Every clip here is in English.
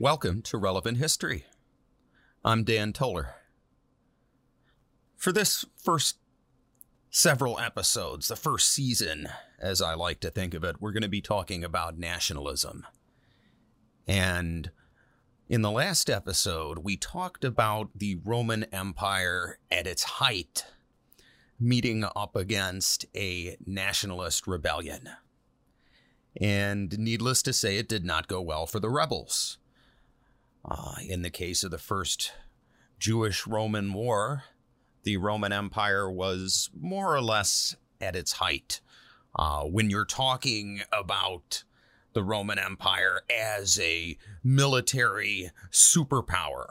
Welcome to Relevant History. I'm Dan Toller. For this first several episodes, the first season, as I like to think of it, we're going to be talking about nationalism. And in the last episode, we talked about the Roman Empire at its height, meeting up against a nationalist rebellion. And needless to say, it did not go well for the rebels. Uh, in the case of the First Jewish Roman War, the Roman Empire was more or less at its height. Uh, when you're talking about the Roman Empire as a military superpower,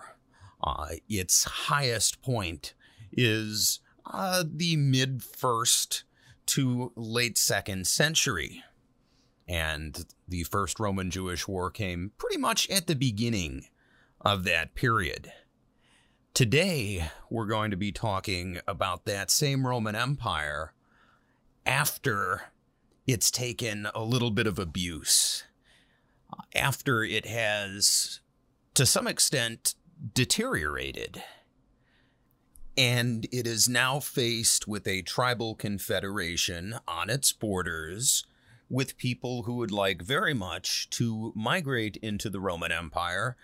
uh, its highest point is uh, the mid first to late second century. And the First Roman Jewish War came pretty much at the beginning of that period. Today, we're going to be talking about that same Roman Empire after it's taken a little bit of abuse, after it has, to some extent, deteriorated. And it is now faced with a tribal confederation on its borders with people who would like very much to migrate into the Roman Empire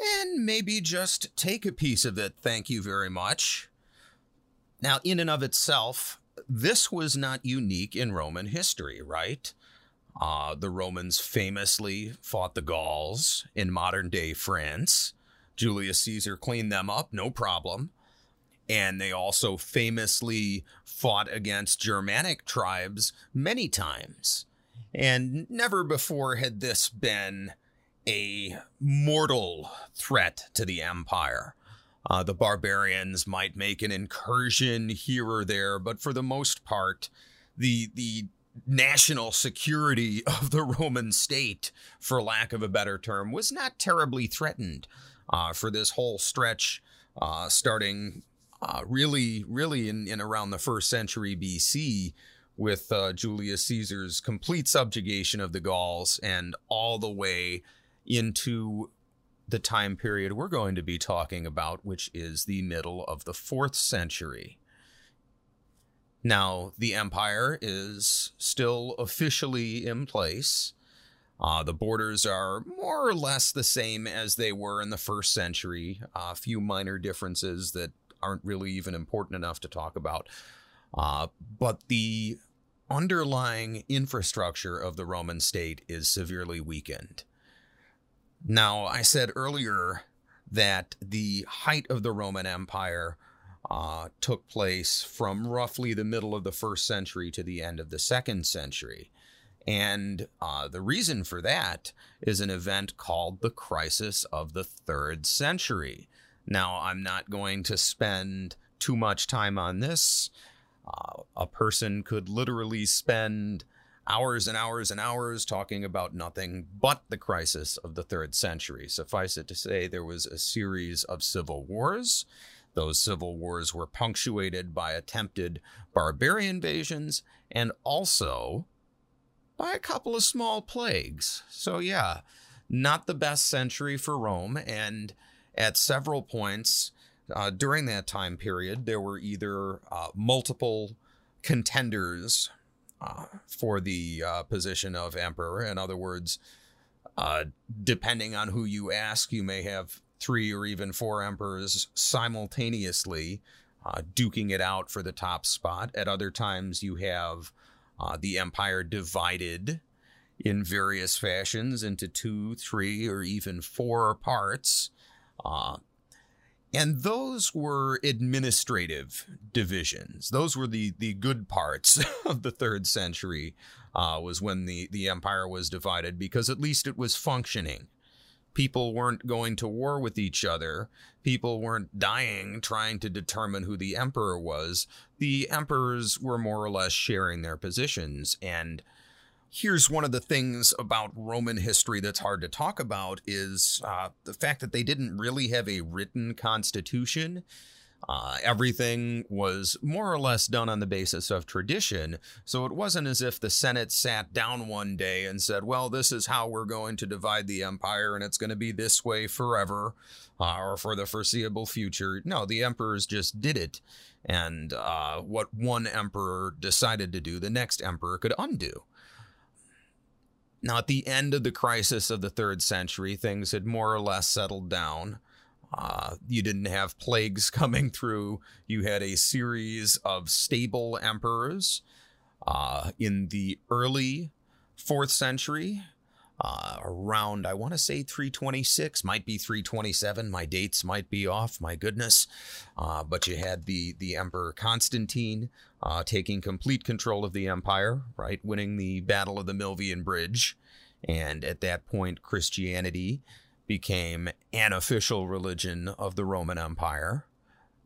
and maybe just take a piece of it. Thank you very much. Now, in and of itself, this was not unique in Roman history, right? Uh, the Romans famously fought the Gauls in modern day France. Julius Caesar cleaned them up, no problem. And they also famously fought against Germanic tribes many times. And never before had this been a mortal threat to the empire. Uh, the barbarians might make an incursion here or there, but for the most part, the the national security of the Roman state, for lack of a better term, was not terribly threatened uh, for this whole stretch, uh, starting uh, really, really in, in around the first century BC with uh, Julius Caesar's complete subjugation of the Gauls and all the way into the time period we're going to be talking about, which is the middle of the fourth century. Now, the empire is still officially in place. Uh, the borders are more or less the same as they were in the first century. A few minor differences that aren't really even important enough to talk about. Uh, but the underlying infrastructure of the Roman state is severely weakened. Now, I said earlier that the height of the Roman Empire uh, took place from roughly the middle of the first century to the end of the second century. And uh, the reason for that is an event called the Crisis of the Third Century. Now, I'm not going to spend too much time on this. Uh, a person could literally spend hours and hours and hours talking about nothing but the crisis of the third century. Suffice it to say, there was a series of civil wars. Those civil wars were punctuated by attempted barbarian invasions and also by a couple of small plagues. So, yeah, not the best century for Rome. And at several points uh, during that time period, there were either uh, multiple contenders uh, for the uh, position of emperor. In other words, uh, depending on who you ask, you may have three or even four emperors simultaneously uh, duking it out for the top spot. At other times, you have uh, the empire divided in various fashions into two, three, or even four parts. And those were administrative divisions. Those were the the good parts of the third century. Uh, was when the the empire was divided because at least it was functioning. People weren't going to war with each other. People weren't dying trying to determine who the emperor was. The emperors were more or less sharing their positions and here's one of the things about Roman history that's hard to talk about is uh, the fact that they didn't really have a written constitution. Uh, everything was more or less done on the basis of tradition, so it wasn't as if the Senate sat down one day and said, Well, this is how we're going to divide the empire, and it's going to be this way forever uh, or for the foreseeable future. No, the emperors just did it, and uh, what one emperor decided to do, the next emperor could undo. Now, at the end of the crisis of the third century, things had more or less settled down. Uh, you didn't have plagues coming through. You had a series of stable emperors. Uh, in the early fourth century, uh, around, I want to say 326, might be 327. My dates might be off, my goodness. Uh, but you had the, the Emperor Constantine uh, taking complete control of the empire, right? Winning the Battle of the Milvian Bridge. And at that point, Christianity became an official religion of the Roman Empire.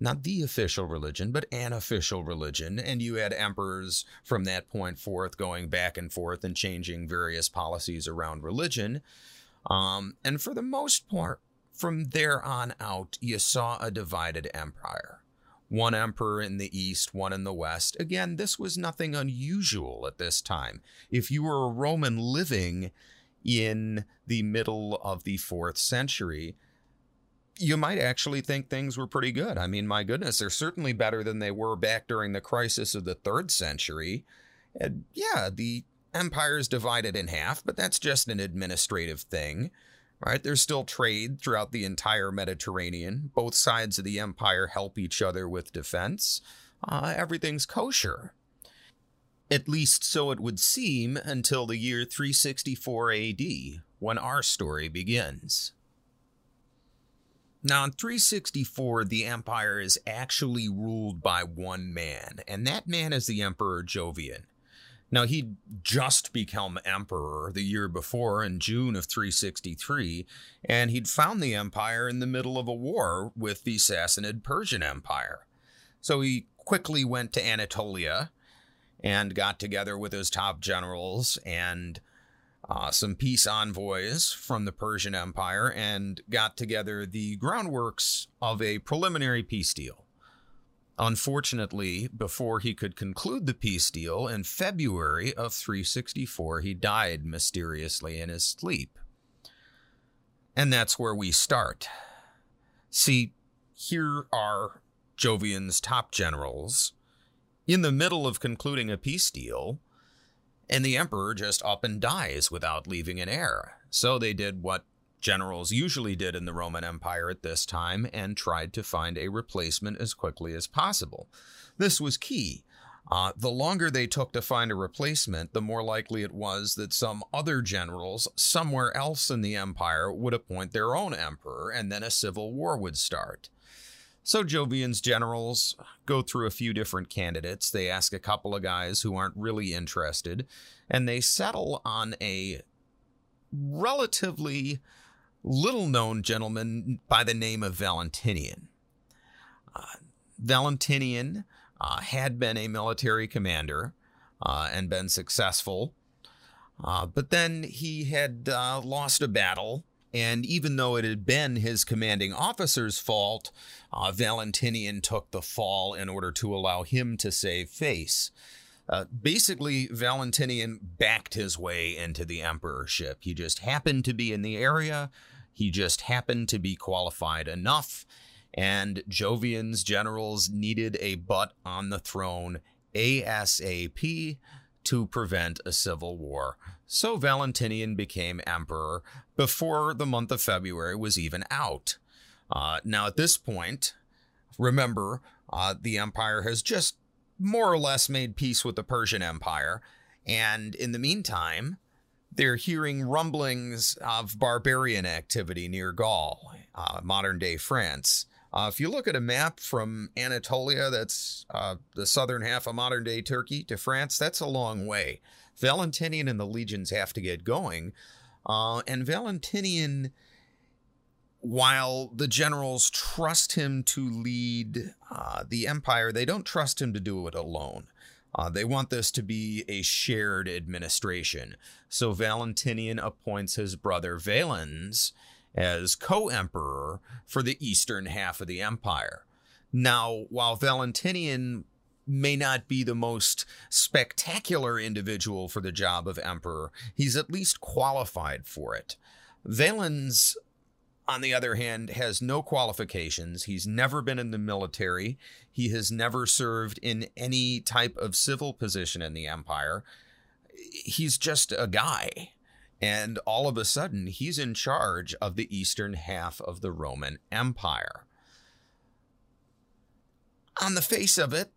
Not the official religion, but an official religion. And you had emperors from that point forth going back and forth and changing various policies around religion. Um, and for the most part, from there on out, you saw a divided empire. One emperor in the east, one in the west. Again, this was nothing unusual at this time. If you were a Roman living in the middle of the fourth century, you might actually think things were pretty good. I mean, my goodness, they're certainly better than they were back during the crisis of the third century. And yeah, the empire is divided in half, but that's just an administrative thing, right? There's still trade throughout the entire Mediterranean. Both sides of the empire help each other with defense. Uh, everything's kosher. At least so it would seem until the year 364 AD, when our story begins. Now, in 364, the empire is actually ruled by one man, and that man is the Emperor Jovian. Now, he'd just become emperor the year before in June of 363, and he'd found the empire in the middle of a war with the Sassanid Persian Empire. So he quickly went to Anatolia and got together with his top generals and uh, some peace envoys from the Persian Empire and got together the groundworks of a preliminary peace deal. Unfortunately, before he could conclude the peace deal in February of 364, he died mysteriously in his sleep. And that's where we start. See, here are Jovian's top generals in the middle of concluding a peace deal, and the emperor just up and dies without leaving an heir. So they did what generals usually did in the Roman Empire at this time and tried to find a replacement as quickly as possible. This was key. Uh, the longer they took to find a replacement, the more likely it was that some other generals somewhere else in the empire would appoint their own emperor, and then a civil war would start. So Jovian's generals go through a few different candidates. They ask a couple of guys who aren't really interested, and they settle on a relatively little known gentleman by the name of Valentinian. Uh, Valentinian uh, had been a military commander uh, and been successful, uh, but then he had uh, lost a battle and even though it had been his commanding officer's fault, uh, Valentinian took the fall in order to allow him to save face. Uh, basically, Valentinian backed his way into the emperorship. He just happened to be in the area, he just happened to be qualified enough, and Jovian's generals needed a butt on the throne ASAP to prevent a civil war. So Valentinian became emperor before the month of February was even out. Uh, now, at this point, remember, uh, the empire has just more or less made peace with the Persian Empire. And in the meantime, they're hearing rumblings of barbarian activity near Gaul, uh, modern day France. Uh, if you look at a map from Anatolia, that's uh, the southern half of modern day Turkey, to France, that's a long way. Valentinian and the legions have to get going. Uh, and Valentinian, while the generals trust him to lead uh, the empire, they don't trust him to do it alone. Uh, they want this to be a shared administration. So Valentinian appoints his brother Valens as co emperor for the eastern half of the empire. Now, while Valentinian may not be the most spectacular individual for the job of emperor, he's at least qualified for it. Valens, on the other hand, has no qualifications. He's never been in the military. He has never served in any type of civil position in the empire. He's just a guy. And all of a sudden, he's in charge of the eastern half of the Roman Empire. On the face of it,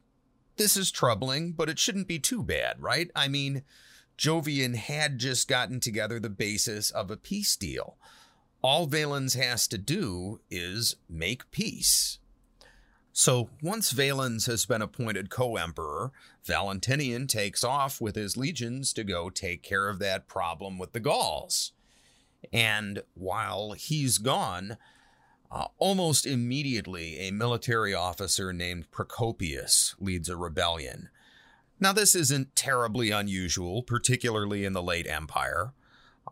this is troubling, but it shouldn't be too bad, right? I mean, Jovian had just gotten together the basis of a peace deal. All Valens has to do is make peace. So once Valens has been appointed co emperor, Valentinian takes off with his legions to go take care of that problem with the Gauls. And while he's gone, uh, almost immediately, a military officer named Procopius leads a rebellion. Now, this isn't terribly unusual, particularly in the late Empire.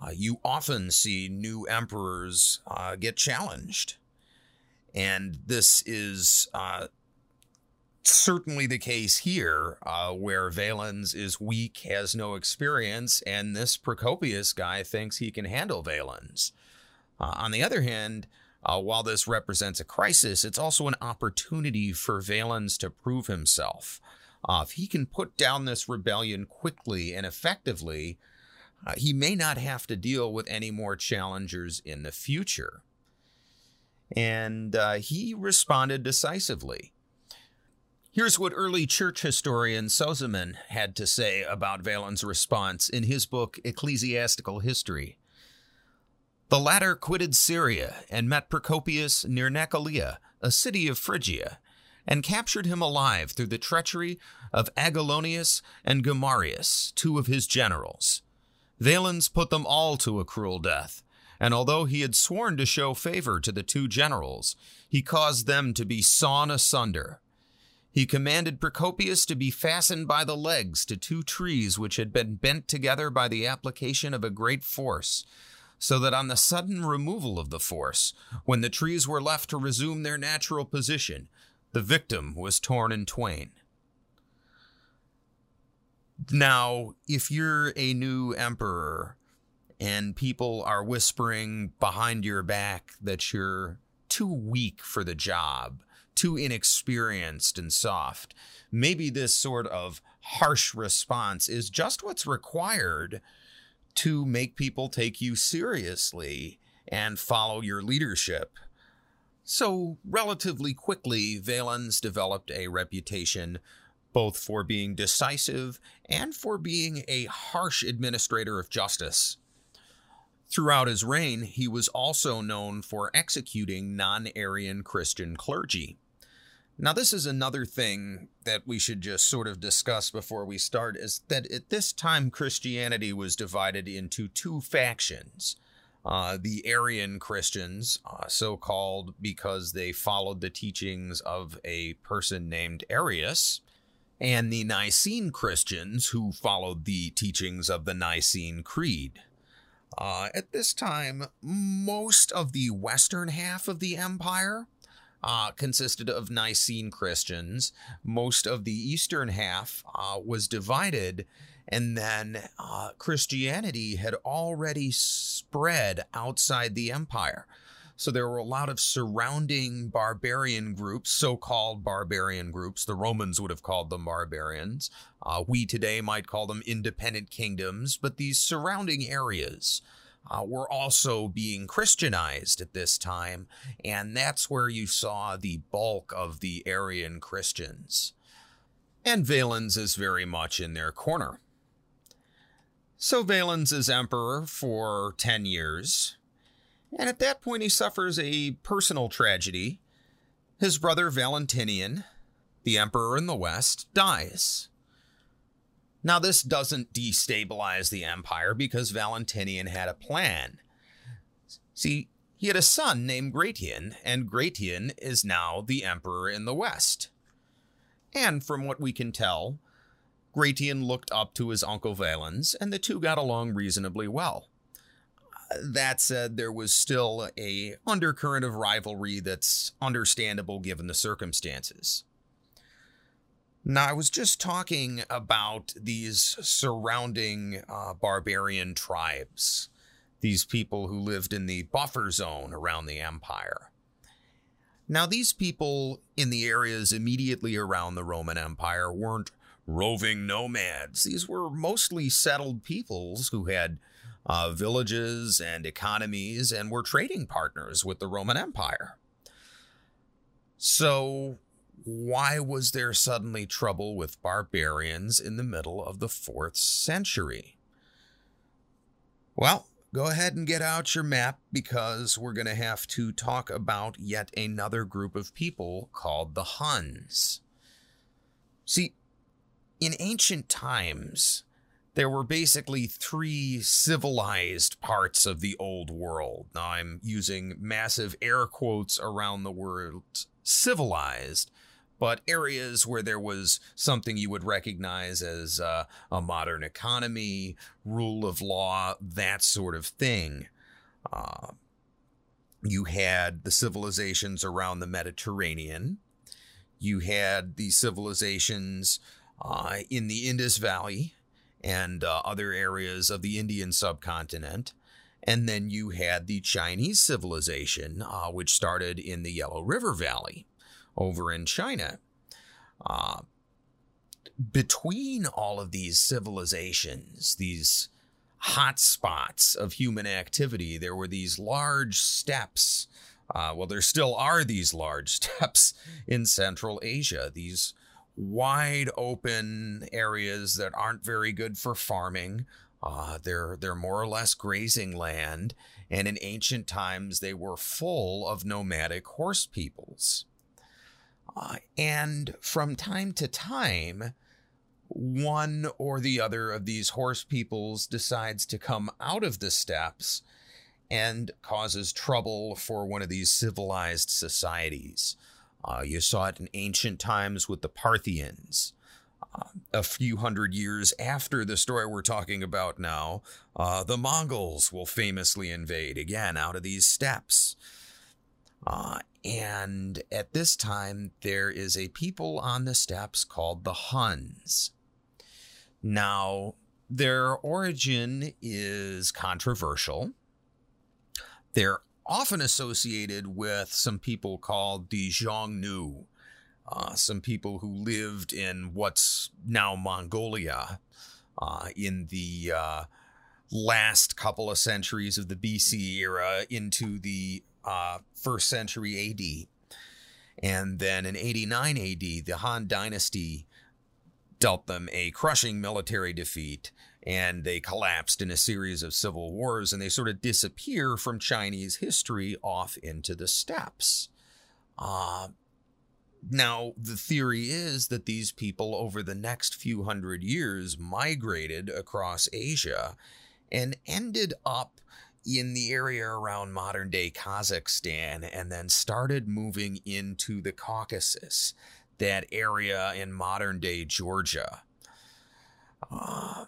Uh, you often see new emperors uh, get challenged. And this is uh, certainly the case here, uh, where Valens is weak, has no experience, and this Procopius guy thinks he can handle Valens. Uh, on the other hand, uh, while this represents a crisis, it's also an opportunity for Valens to prove himself. Uh, if he can put down this rebellion quickly and effectively, uh, he may not have to deal with any more challengers in the future and uh, he responded decisively. Here's what early church historian Sozomen had to say about Valens' response in his book Ecclesiastical History. The latter quitted Syria and met Procopius near Nacolia, a city of Phrygia, and captured him alive through the treachery of Agelonius and Gomarius, two of his generals. Valens put them all to a cruel death, and although he had sworn to show favor to the two generals, he caused them to be sawn asunder. He commanded Procopius to be fastened by the legs to two trees which had been bent together by the application of a great force, so that on the sudden removal of the force, when the trees were left to resume their natural position, the victim was torn in twain. Now, if you're a new emperor and people are whispering behind your back that you're too weak for the job, too inexperienced and soft. Maybe this sort of harsh response is just what's required to make people take you seriously and follow your leadership. So, relatively quickly, Valens developed a reputation both for being decisive and for being a harsh administrator of justice. Throughout his reign, he was also known for executing non Arian Christian clergy. Now, this is another thing that we should just sort of discuss before we start is that at this time, Christianity was divided into two factions. Uh, the Arian Christians, uh, so called because they followed the teachings of a person named Arius, and the Nicene Christians, who followed the teachings of the Nicene Creed. Uh, at this time, most of the western half of the empire uh, consisted of Nicene Christians. Most of the eastern half uh, was divided, and then uh, Christianity had already spread outside the empire. So there were a lot of surrounding barbarian groups, so called barbarian groups. The Romans would have called them barbarians. Uh, we today might call them independent kingdoms, but these surrounding areas. Uh, were also being Christianized at this time, and that's where you saw the bulk of the Arian Christians. And Valens is very much in their corner. So Valens is emperor for 10 years, and at that point, he suffers a personal tragedy. His brother Valentinian, the emperor in the West, dies. Now, this doesn't destabilize the empire because Valentinian had a plan. See, he had a son named Gratian, and Gratian is now the emperor in the West. And from what we can tell, Gratian looked up to his uncle Valens, and the two got along reasonably well that said, there was still a undercurrent of rivalry that's understandable given the circumstances. Now, I was just talking about these surrounding uh, barbarian tribes, these people who lived in the buffer zone around the empire. Now, these people in the areas immediately around the Roman Empire weren't roving nomads. These were mostly settled peoples who had uh, villages and economies and were trading partners with the Roman Empire. So, why was there suddenly trouble with barbarians in the middle of the fourth century? Well, go ahead and get out your map because we're going to have to talk about yet another group of people called the Huns. See, in ancient times, there were basically three civilized parts of the old world. Now, I'm using massive air quotes around the word civilized, but areas where there was something you would recognize as uh, a modern economy, rule of law, that sort of thing. Uh, you had the civilizations around the Mediterranean. You had the civilizations uh, in the Indus Valley and uh, other areas of the Indian subcontinent. And then you had the Chinese civilization, uh, which started in the Yellow River Valley over in China. Uh, between all of these civilizations, these hotspots of human activity, there were these large steppes. Uh, well, there still are these large steppes in Central Asia, these wide open areas that aren't very good for farming. Uh, they're they're more or less grazing land, and in ancient times they were full of nomadic horse peoples. Uh, and from time to time, one or the other of these horse peoples decides to come out of the steppes and causes trouble for one of these civilized societies. Uh, you saw it in ancient times with the Parthians. Uh, a few hundred years after the story we're talking about now, uh, the Mongols will famously invade again out of these steppes. Uh, and at this time, there is a people on the steppes called the Huns. Now, their origin is controversial. They're often associated with some people called the Xiongnu, uh, some people who lived in what's now Mongolia uh, in the uh, last couple of centuries of the BC era into the uh, first century AD. And then in 89 AD, the Han Dynasty dealt them a crushing military defeat and they collapsed in a series of civil wars and they sort of disappear from Chinese history off into the steppes. Uh, now, the theory is that these people over the next few hundred years migrated across Asia and ended up in the area around modern day Kazakhstan and then started moving into the Caucasus, that area in modern day Georgia. Um,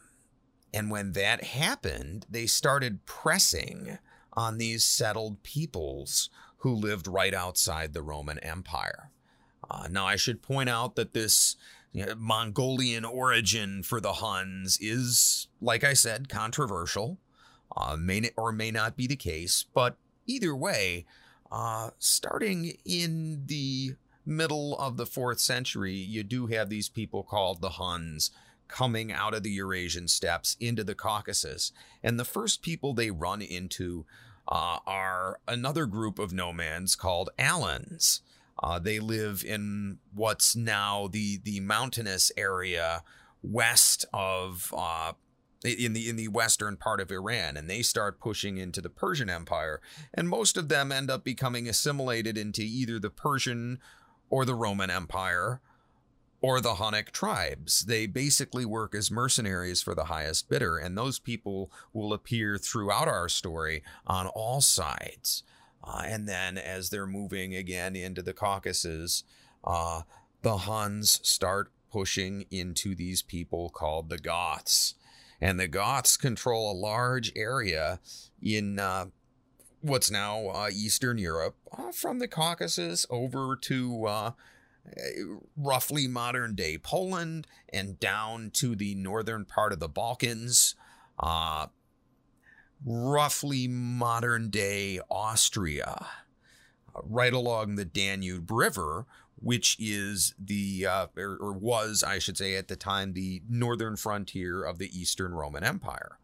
and when that happened, they started pressing on these settled peoples who lived right outside the Roman Empire. Uh, now, I should point out that this you know, Mongolian origin for the Huns is, like I said, controversial, uh, may or may not be the case, but either way, uh, starting in the middle of the fourth century, you do have these people called the Huns coming out of the Eurasian steppes into the Caucasus. And the first people they run into uh, are another group of nomads called Alans. Uh, they live in what's now the the mountainous area west of uh, in the in the western part of Iran, and they start pushing into the Persian Empire, and most of them end up becoming assimilated into either the Persian or the Roman Empire or the Hunnic tribes. They basically work as mercenaries for the highest bidder, and those people will appear throughout our story on all sides. Uh, and then as they're moving again into the Caucasus, uh, the Huns start pushing into these people called the Goths. And the Goths control a large area in uh, what's now uh, Eastern Europe, uh, from the Caucasus over to uh, roughly modern day Poland and down to the northern part of the Balkans, uh, roughly modern day Austria, right along the Danube River, which is the, uh, or, or was, I should say, at the time, the northern frontier of the Eastern Roman Empire.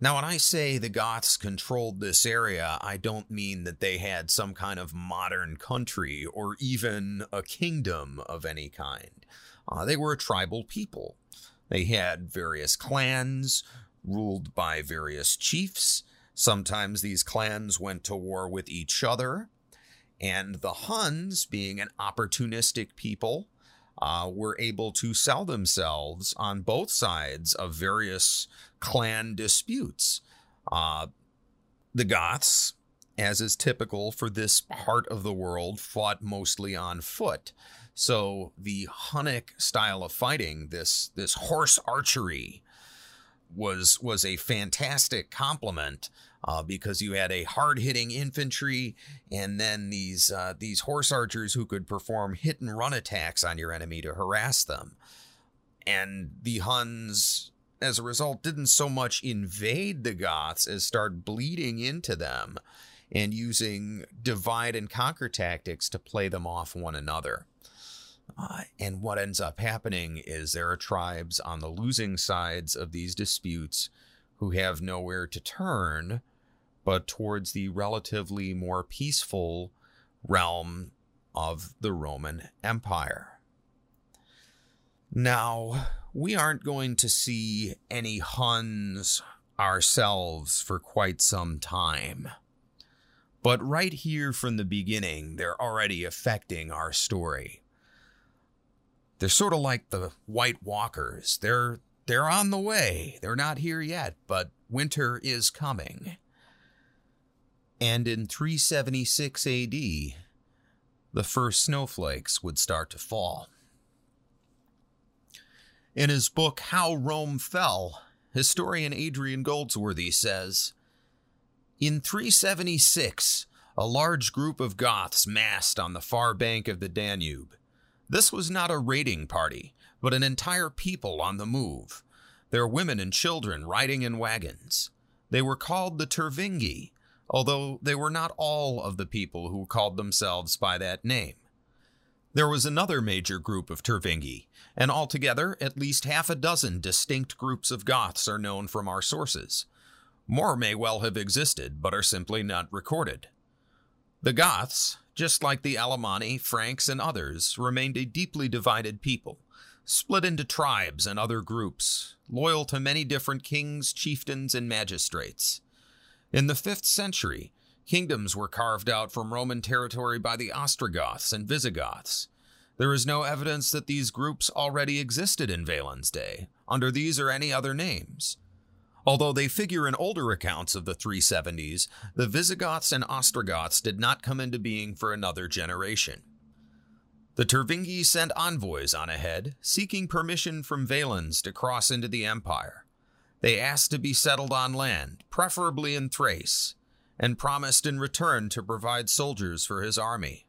Now, when I say the Goths controlled this area, I don't mean that they had some kind of modern country or even a kingdom of any kind. Uh, they were a tribal people. They had various clans ruled by various chiefs. Sometimes these clans went to war with each other. And the Huns, being an opportunistic people, uh, were able to sell themselves on both sides of various clan disputes. Uh, the Goths, as is typical for this part of the world, fought mostly on foot. So the Hunnic style of fighting, this this horse archery, was was a fantastic complement uh, because you had a hard hitting infantry and then these uh, these horse archers who could perform hit and run attacks on your enemy to harass them. And the Huns, as a result, didn't so much invade the Goths as start bleeding into them and using divide and conquer tactics to play them off one another. Uh, and what ends up happening is there are tribes on the losing sides of these disputes who have nowhere to turn but towards the relatively more peaceful realm of the Roman Empire. Now, we aren't going to see any Huns ourselves for quite some time. But right here from the beginning, they're already affecting our story. They're sort of like the White Walkers. They're they're on the way. They're not here yet, but winter is coming. And in 376 AD, the first snowflakes would start to fall. In his book How Rome Fell, historian Adrian Goldsworthy says In 376, a large group of Goths massed on the far bank of the Danube. This was not a raiding party, but an entire people on the move, their women and children riding in wagons. They were called the Tervingi, although they were not all of the people who called themselves by that name. There was another major group of Tervingi, and altogether at least half a dozen distinct groups of Goths are known from our sources. More may well have existed, but are simply not recorded. The Goths, just like the Alemanni, Franks, and others, remained a deeply divided people, split into tribes and other groups, loyal to many different kings, chieftains, and magistrates. In the 5th century, kingdoms were carved out from Roman territory by the Ostrogoths and Visigoths. There is no evidence that these groups already existed in Valens' day, under these or any other names. Although they figure in older accounts of the 370s, the Visigoths and Ostrogoths did not come into being for another generation. The Tervingi sent envoys on ahead, seeking permission from Valens to cross into the empire. They asked to be settled on land, preferably in Thrace, and promised in return to provide soldiers for his army.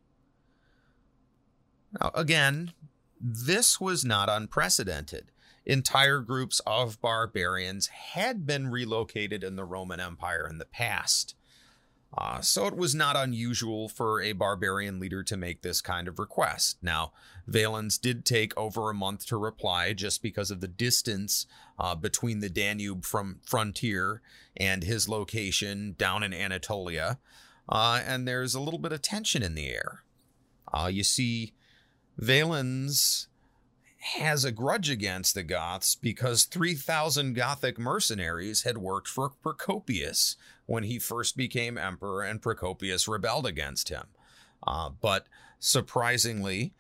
Now, again, this was not unprecedented entire groups of barbarians had been relocated in the Roman Empire in the past. Uh, so it was not unusual for a barbarian leader to make this kind of request. Now, Valens did take over a month to reply just because of the distance uh, between the Danube from frontier and his location down in Anatolia. Uh, and there's a little bit of tension in the air. Uh, you see, Valens has a grudge against the Goths because 3,000 Gothic mercenaries had worked for Procopius when he first became emperor and Procopius rebelled against him. Uh, but surprisingly,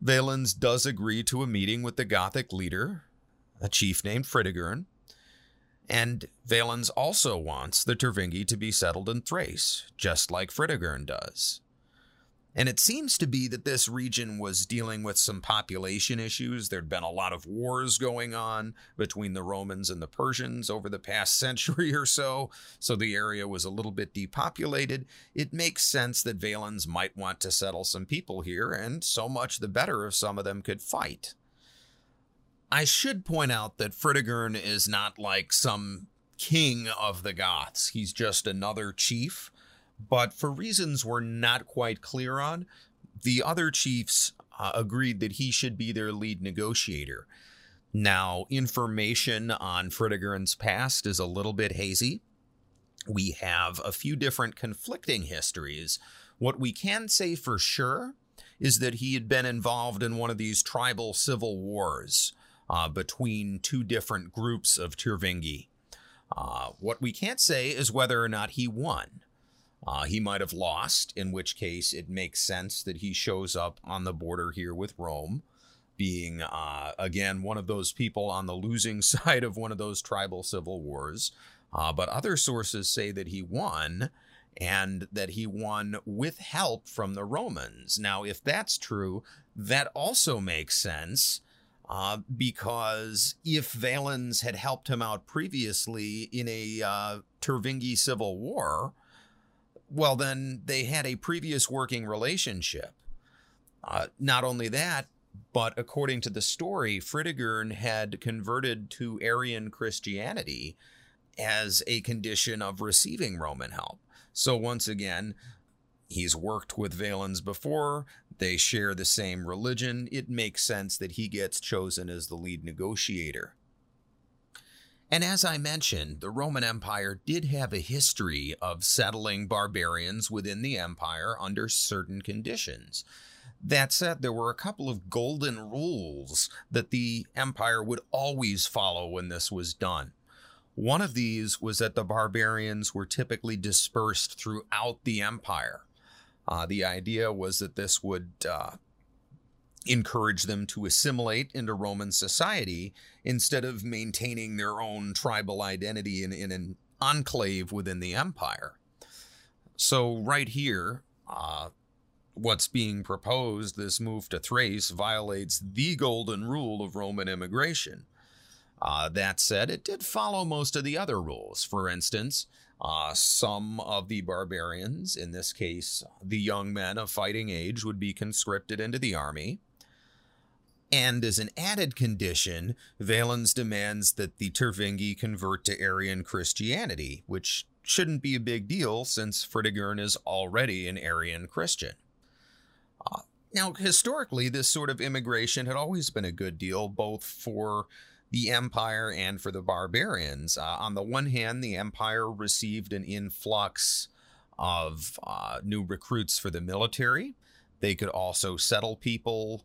Valens does agree to a meeting with the Gothic leader, a chief named Fritigern, and Valens also wants the Tervingi to be settled in Thrace, just like Fritigern does. And it seems to be that this region was dealing with some population issues. There'd been a lot of wars going on between the Romans and the Persians over the past century or so, so the area was a little bit depopulated. It makes sense that Valens might want to settle some people here, and so much the better if some of them could fight. I should point out that Fritigern is not like some king of the Goths, he's just another chief but for reasons we're not quite clear on, the other chiefs uh, agreed that he should be their lead negotiator. Now, information on Fritigern's past is a little bit hazy. We have a few different conflicting histories. What we can say for sure is that he had been involved in one of these tribal civil wars uh, between two different groups of Tervingi. Uh, what we can't say is whether or not he won. Uh, he might have lost, in which case it makes sense that he shows up on the border here with Rome, being, uh, again, one of those people on the losing side of one of those tribal civil wars. Uh, but other sources say that he won and that he won with help from the Romans. Now, if that's true, that also makes sense. Uh, because if Valens had helped him out previously in a uh, Tervingi civil war, well, then they had a previous working relationship. Uh, not only that, but according to the story, Fritigern had converted to Arian Christianity as a condition of receiving Roman help. So once again, he's worked with Valens before. They share the same religion. It makes sense that he gets chosen as the lead negotiator. And as I mentioned, the Roman Empire did have a history of settling barbarians within the empire under certain conditions. That said, there were a couple of golden rules that the empire would always follow when this was done. One of these was that the barbarians were typically dispersed throughout the empire. Uh, the idea was that this would uh, encourage them to assimilate into Roman society instead of maintaining their own tribal identity in, in an enclave within the empire. So, right here, uh, what's being proposed, this move to Thrace, violates the golden rule of Roman immigration. Uh, that said, it did follow most of the other rules. For instance, uh, some of the barbarians, in this case, the young men of fighting age, would be conscripted into the army. And as an added condition, Valens demands that the Tervingi convert to Arian Christianity, which shouldn't be a big deal since Fritigern is already an Arian Christian. Uh, now, historically, this sort of immigration had always been a good deal, both for the empire and for the barbarians. Uh, on the one hand, the empire received an influx of uh, new recruits for the military. They could also settle people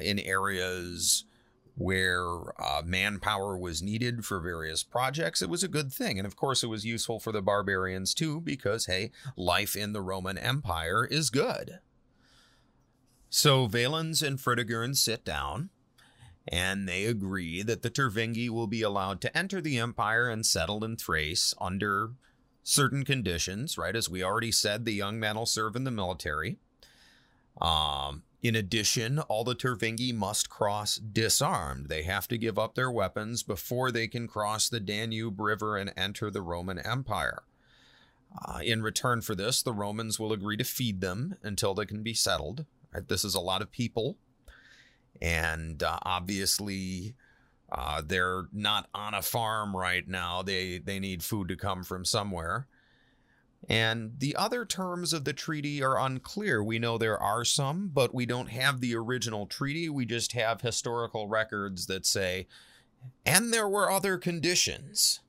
in areas where uh, manpower was needed for various projects, it was a good thing. And of course, it was useful for the barbarians too, because, hey, life in the Roman Empire is good. So Valens and Fritigern sit down and they agree that the Tervingi will be allowed to enter the empire and settle in Thrace under certain conditions, right? As we already said, the young men will serve in the military. Um, in addition, all the Tervingi must cross disarmed. They have to give up their weapons before they can cross the Danube River and enter the Roman Empire. Uh, in return for this, the Romans will agree to feed them until they can be settled. Right? This is a lot of people. And uh, obviously, uh, they're not on a farm right now. They, they need food to come from somewhere. And the other terms of the treaty are unclear. We know there are some, but we don't have the original treaty. We just have historical records that say, and there were other conditions.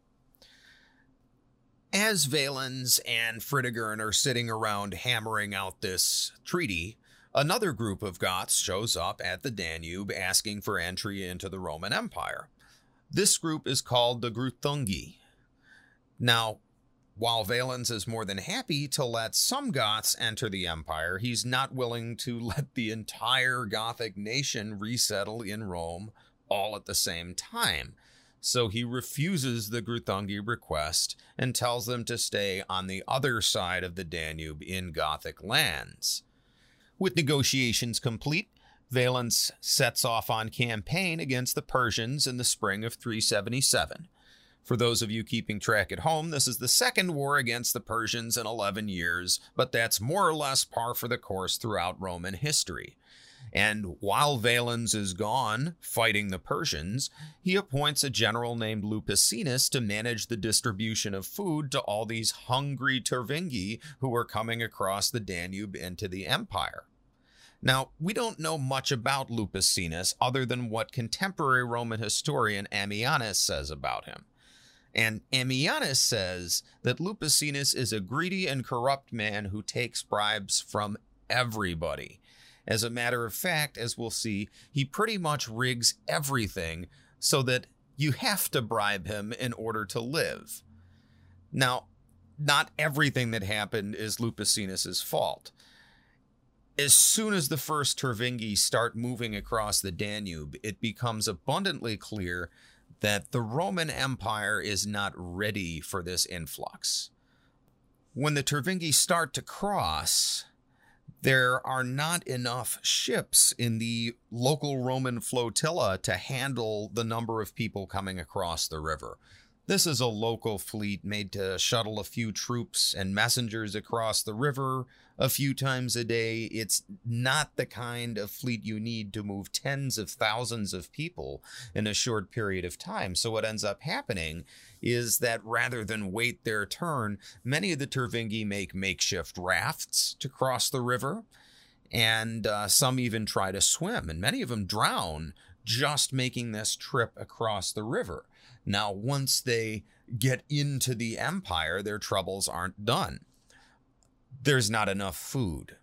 As Valens and Fritigern are sitting around hammering out this treaty, another group of Goths shows up at the Danube asking for entry into the Roman Empire. This group is called the Gruthungi. Now, while Valens is more than happy to let some Goths enter the empire, he's not willing to let the entire Gothic nation resettle in Rome all at the same time. So he refuses the Gruthungi request and tells them to stay on the other side of the Danube in Gothic lands. With negotiations complete, Valens sets off on campaign against the Persians in the spring of 377. For those of you keeping track at home, this is the second war against the Persians in 11 years, but that's more or less par for the course throughout Roman history. And while Valens is gone fighting the Persians, he appoints a general named Lupicinus to manage the distribution of food to all these hungry Tervingi who are coming across the Danube into the empire. Now, we don't know much about Lupicinus other than what contemporary Roman historian Ammianus says about him. And Ammianus says that Lupicinus is a greedy and corrupt man who takes bribes from everybody. As a matter of fact, as we'll see, he pretty much rigs everything so that you have to bribe him in order to live. Now, not everything that happened is Lupicinus's fault as soon as the first Tervingi start moving across the Danube, it becomes abundantly clear that the Roman Empire is not ready for this influx. When the Tervingi start to cross, there are not enough ships in the local Roman flotilla to handle the number of people coming across the river. This is a local fleet made to shuttle a few troops and messengers across the river a few times a day. It's not the kind of fleet you need to move tens of thousands of people in a short period of time. So, what ends up happening is that rather than wait their turn, many of the Tervingi make makeshift rafts to cross the river. And uh, some even try to swim, and many of them drown just making this trip across the river. Now, once they get into the empire, their troubles aren't done. There's not enough food.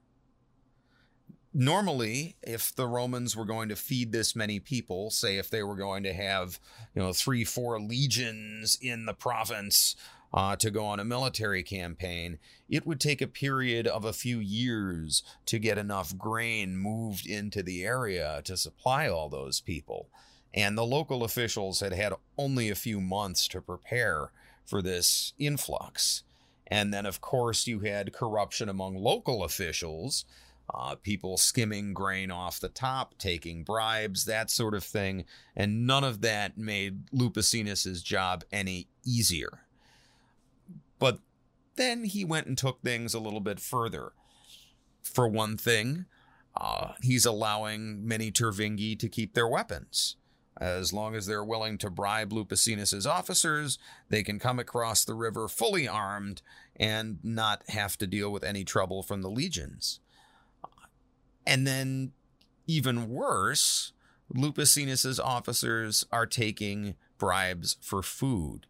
Normally, if the Romans were going to feed this many people, say if they were going to have, you know, three, four legions in the province uh, to go on a military campaign, it would take a period of a few years to get enough grain moved into the area to supply all those people. And the local officials had had only a few months to prepare for this influx. And then, of course, you had corruption among local officials, uh, people skimming grain off the top, taking bribes, that sort of thing. And none of that made Lupicinus's job any easier. But then he went and took things a little bit further. For one thing, uh, he's allowing many Tervingi to keep their weapons. As long as they're willing to bribe Lupicinus's officers, they can come across the river fully armed and not have to deal with any trouble from the legions. And then, even worse, Lupicinus's officers are taking bribes for food.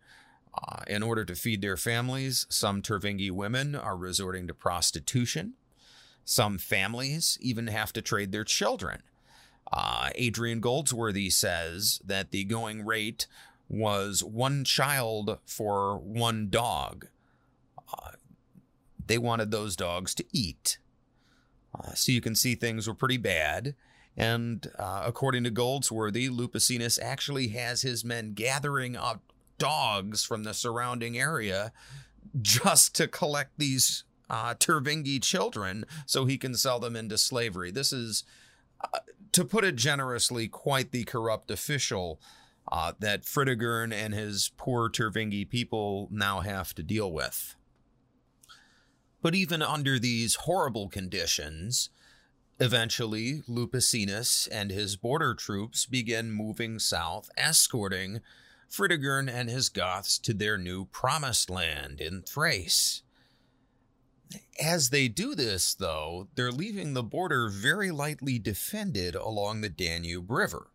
Uh, in order to feed their families, some Tervingi women are resorting to prostitution. Some families even have to trade their children uh, Adrian Goldsworthy says that the going rate was one child for one dog. Uh, they wanted those dogs to eat. Uh, so you can see things were pretty bad. And uh, according to Goldsworthy, Lupicinus actually has his men gathering up dogs from the surrounding area just to collect these uh, Tervingi children so he can sell them into slavery. This is to put it generously, quite the corrupt official uh, that Fritigern and his poor Tervingi people now have to deal with. But even under these horrible conditions, eventually Lupicinus and his border troops begin moving south, escorting Fritigern and his Goths to their new promised land in Thrace. As they do this, though, they're leaving the border very lightly defended along the Danube River.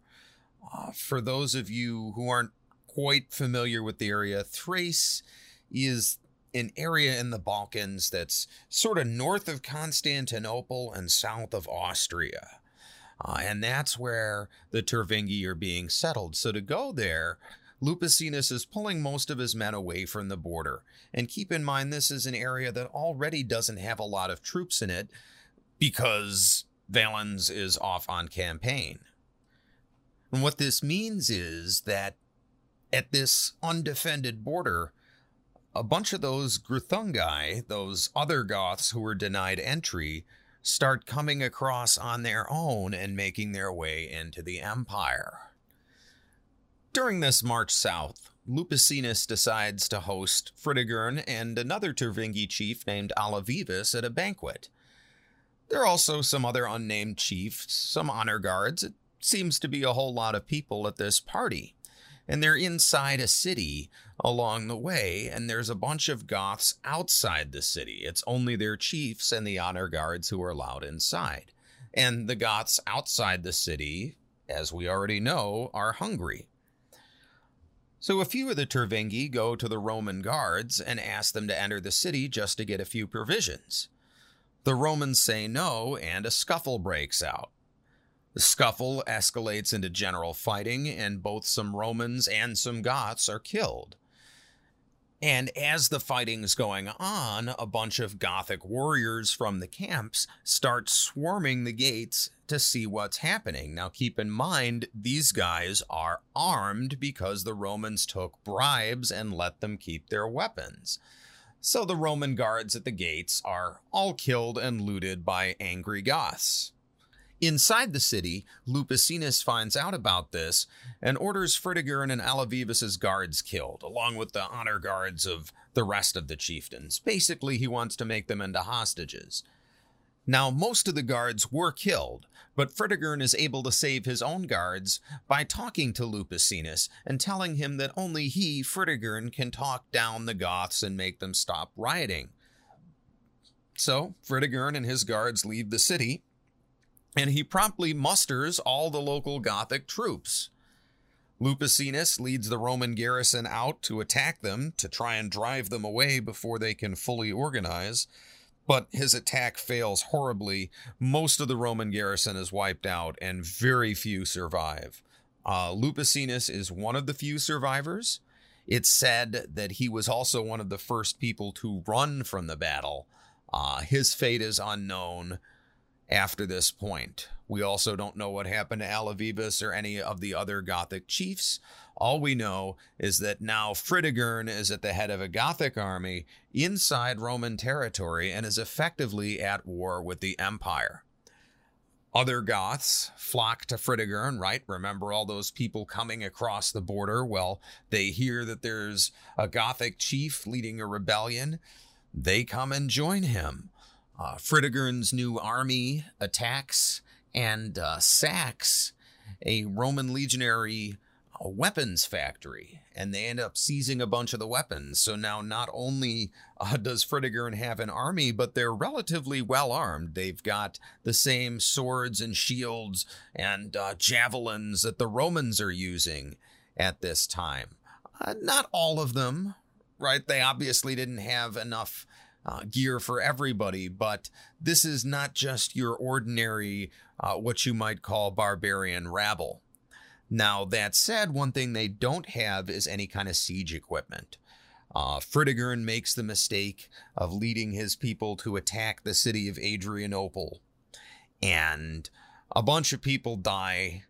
Uh, for those of you who aren't quite familiar with the area, Thrace is an area in the Balkans that's sort of north of Constantinople and south of Austria. Uh, and that's where the Tervingi are being settled. So to go there, Lupicinus is pulling most of his men away from the border. And keep in mind, this is an area that already doesn't have a lot of troops in it because Valens is off on campaign. And what this means is that at this undefended border, a bunch of those Greuthungi, those other Goths who were denied entry, start coming across on their own and making their way into the empire. During this march south, Lupicinus decides to host Fritigern and another Tervingi chief named Alavivus at a banquet. There are also some other unnamed chiefs, some honor guards. It seems to be a whole lot of people at this party. And they're inside a city along the way, and there's a bunch of Goths outside the city. It's only their chiefs and the honor guards who are allowed inside. And the Goths outside the city, as we already know, are hungry. So a few of the Tervingi go to the Roman guards and ask them to enter the city just to get a few provisions. The Romans say no, and a scuffle breaks out. The scuffle escalates into general fighting, and both some Romans and some Goths are killed. And as the fighting's going on, a bunch of Gothic warriors from the camps start swarming the gates to see what's happening. Now, keep in mind, these guys are armed because the Romans took bribes and let them keep their weapons. So the Roman guards at the gates are all killed and looted by angry Goths. Inside the city, Lupicinus finds out about this and orders Fritigern and Alavivus's guards killed, along with the honor guards of the rest of the chieftains. Basically, he wants to make them into hostages. Now, most of the guards were killed, but Fritigern is able to save his own guards by talking to Lupicinus and telling him that only he, Fritigern, can talk down the Goths and make them stop rioting. So, Fritigern and his guards leave the city and he promptly musters all the local Gothic troops. Lupicinus leads the Roman garrison out to attack them to try and drive them away before they can fully organize, but his attack fails horribly. Most of the Roman garrison is wiped out, and very few survive. Uh, Lupicinus is one of the few survivors. It's said that he was also one of the first people to run from the battle. Uh, his fate is unknown after this point. We also don't know what happened to Alavivus or any of the other Gothic chiefs. All we know is that now Fritigern is at the head of a Gothic army inside Roman territory and is effectively at war with the Empire. Other Goths flock to Fritigern, right? Remember all those people coming across the border? Well, they hear that there's a Gothic chief leading a rebellion. They come and join him. Uh, Fritigern's new army attacks and uh, sacks a Roman legionary uh, weapons factory, and they end up seizing a bunch of the weapons. So now, not only uh, does Fritigern have an army, but they're relatively well armed. They've got the same swords and shields and uh, javelins that the Romans are using at this time. Uh, not all of them, right? They obviously didn't have enough uh, gear for everybody, but this is not just your ordinary, uh, what you might call barbarian rabble. Now, that said, one thing they don't have is any kind of siege equipment. Uh, Fritigern makes the mistake of leading his people to attack the city of Adrianople, and a bunch of people die.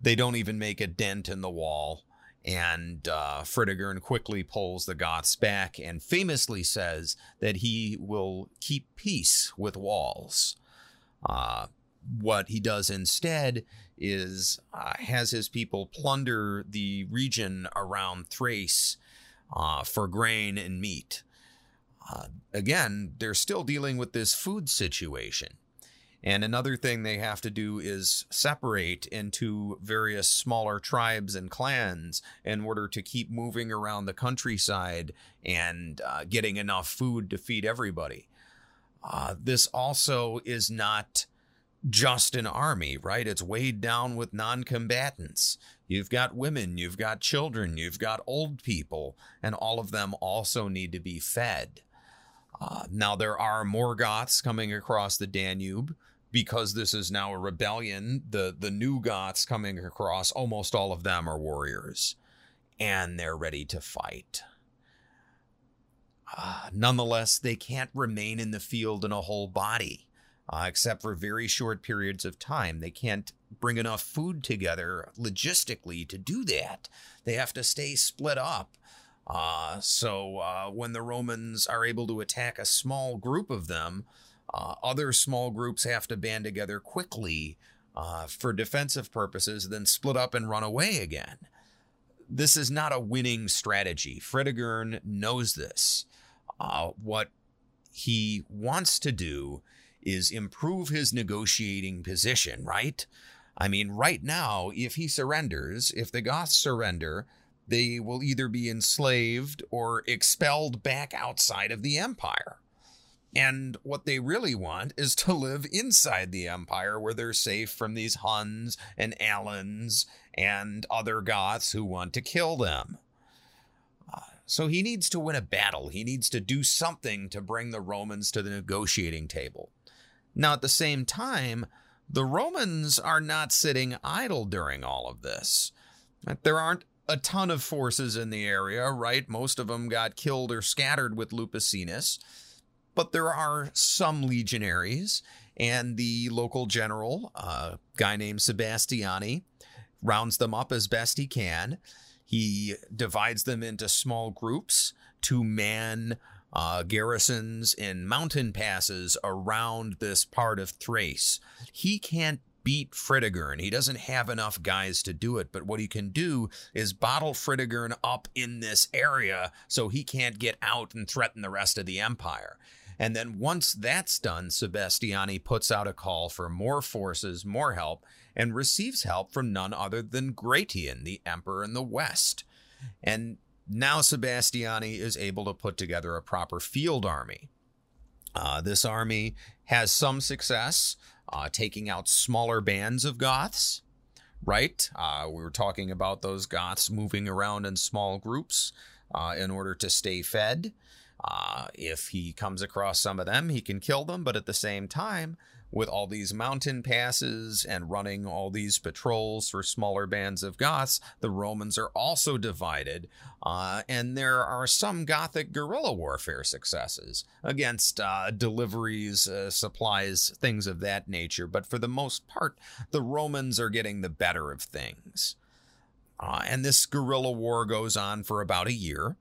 They don't even make a dent in the wall and uh, Fritigern quickly pulls the Goths back and famously says that he will keep peace with walls. Uh, what he does instead is uh, has his people plunder the region around Thrace uh, for grain and meat. Uh, again, they're still dealing with this food situation. And another thing they have to do is separate into various smaller tribes and clans in order to keep moving around the countryside and uh, getting enough food to feed everybody. Uh, this also is not just an army, right? It's weighed down with non combatants. You've got women, you've got children, you've got old people, and all of them also need to be fed. Uh, now, there are more Goths coming across the Danube because this is now a rebellion, the the new Goths coming across, almost all of them are warriors, and they're ready to fight. Uh, nonetheless, they can't remain in the field in a whole body, uh, except for very short periods of time. They can't bring enough food together logistically to do that. They have to stay split up. Uh, so when the Romans are able to attack a small group of them, Uh, other small groups have to band together quickly uh, for defensive purposes, then split up and run away again. This is not a winning strategy. Fritigern knows this. Uh, what he wants to do is improve his negotiating position, right? I mean, right now, if he surrenders, if the Goths surrender, they will either be enslaved or expelled back outside of the empire. And what they really want is to live inside the empire where they're safe from these Huns and Alans and other Goths who want to kill them. Uh, so he needs to win a battle. He needs to do something to bring the Romans to the negotiating table. Now, at the same time, the Romans are not sitting idle during all of this. There aren't a ton of forces in the area, right? Most of them got killed or scattered with Lupicinus, but there are some legionaries, and the local general, a guy named Sebastiani, rounds them up as best he can. He divides them into small groups to man uh, garrisons in mountain passes around this part of Thrace. He can't beat Fritigern. He doesn't have enough guys to do it, but what he can do is bottle Fritigern up in this area so he can't get out and threaten the rest of the empire. And then once that's done, Sebastiani puts out a call for more forces, more help, and receives help from none other than Gratian, the emperor in the west. And now Sebastiani is able to put together a proper field army. Uh, this army has some success uh, taking out smaller bands of Goths, right? Uh, we were talking about those Goths moving around in small groups uh, in order to stay fed. Uh, if he comes across some of them, he can kill them, but at the same time, with all these mountain passes and running all these patrols for smaller bands of Goths, the Romans are also divided. Uh, and there are some Gothic guerrilla warfare successes against uh, deliveries, uh, supplies, things of that nature. But for the most part, the Romans are getting the better of things. Uh, and this guerrilla war goes on for about a year.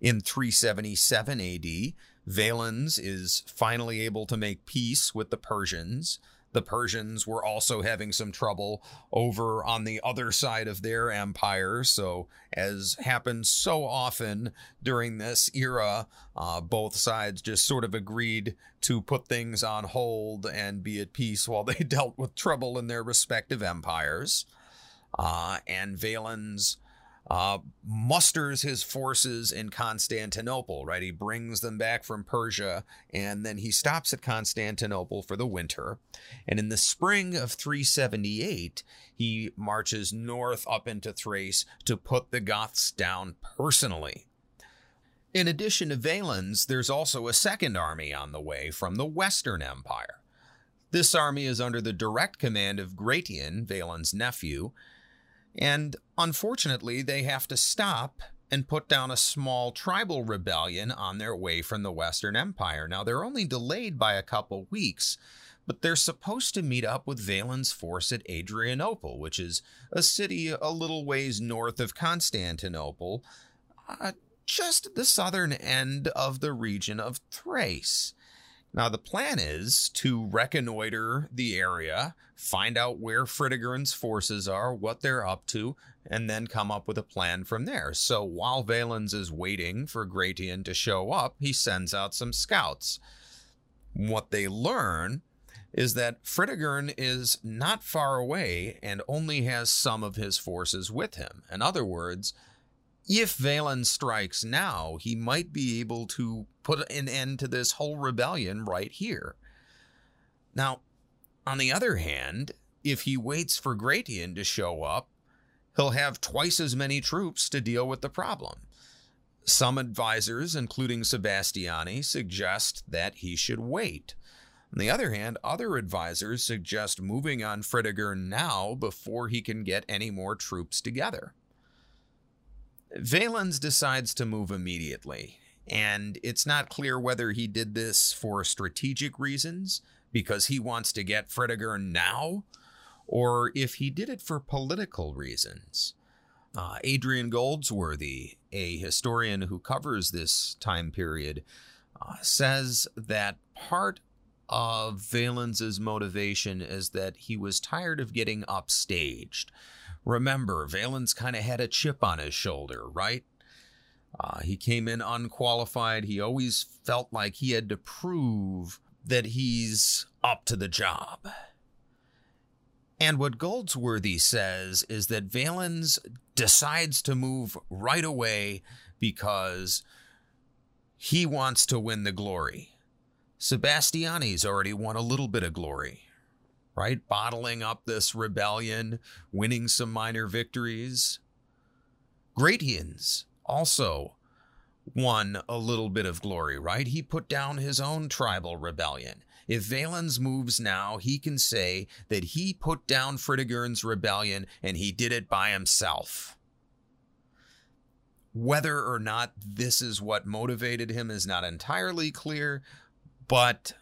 In 377 AD, Valens is finally able to make peace with the Persians. The Persians were also having some trouble over on the other side of their empire. So, as happens so often during this era, uh, both sides just sort of agreed to put things on hold and be at peace while they dealt with trouble in their respective empires. Uh, and Valens uh, musters his forces in Constantinople, right? He brings them back from Persia and then he stops at Constantinople for the winter. And in the spring of 378, he marches north up into Thrace to put the Goths down personally. In addition to Valens, there's also a second army on the way from the Western Empire. This army is under the direct command of Gratian, Valens' nephew, and unfortunately, they have to stop and put down a small tribal rebellion on their way from the Western Empire. Now, they're only delayed by a couple weeks, but they're supposed to meet up with Valens' force at Adrianople, which is a city a little ways north of Constantinople, uh, just the southern end of the region of Thrace. Now, the plan is to reconnoiter the area, find out where Fritigern's forces are, what they're up to, and then come up with a plan from there. So while Valens is waiting for Gratian to show up, he sends out some scouts. What they learn is that Fritigern is not far away and only has some of his forces with him. In other words, if Valens strikes now, he might be able to put an end to this whole rebellion right here. Now, on the other hand, if he waits for Gratian to show up, he'll have twice as many troops to deal with the problem. Some advisors, including Sebastiani, suggest that he should wait. On the other hand, other advisors suggest moving on Fritigern now before he can get any more troops together. Valens decides to move immediately, and it's not clear whether he did this for strategic reasons, because he wants to get Fritigern now, or if he did it for political reasons. Uh, Adrian Goldsworthy, a historian who covers this time period, uh, says that part of Valens's motivation is that he was tired of getting upstaged. Remember, Valens kind of had a chip on his shoulder, right? Uh, he came in unqualified. He always felt like he had to prove that he's up to the job. And what Goldsworthy says is that Valens decides to move right away because he wants to win the glory. Sebastiani's already won a little bit of glory, right? Bottling up this rebellion, winning some minor victories. Gratians also won a little bit of glory, right? He put down his own tribal rebellion. If Valens moves now, he can say that he put down Fritigern's rebellion and he did it by himself. Whether or not this is what motivated him is not entirely clear, but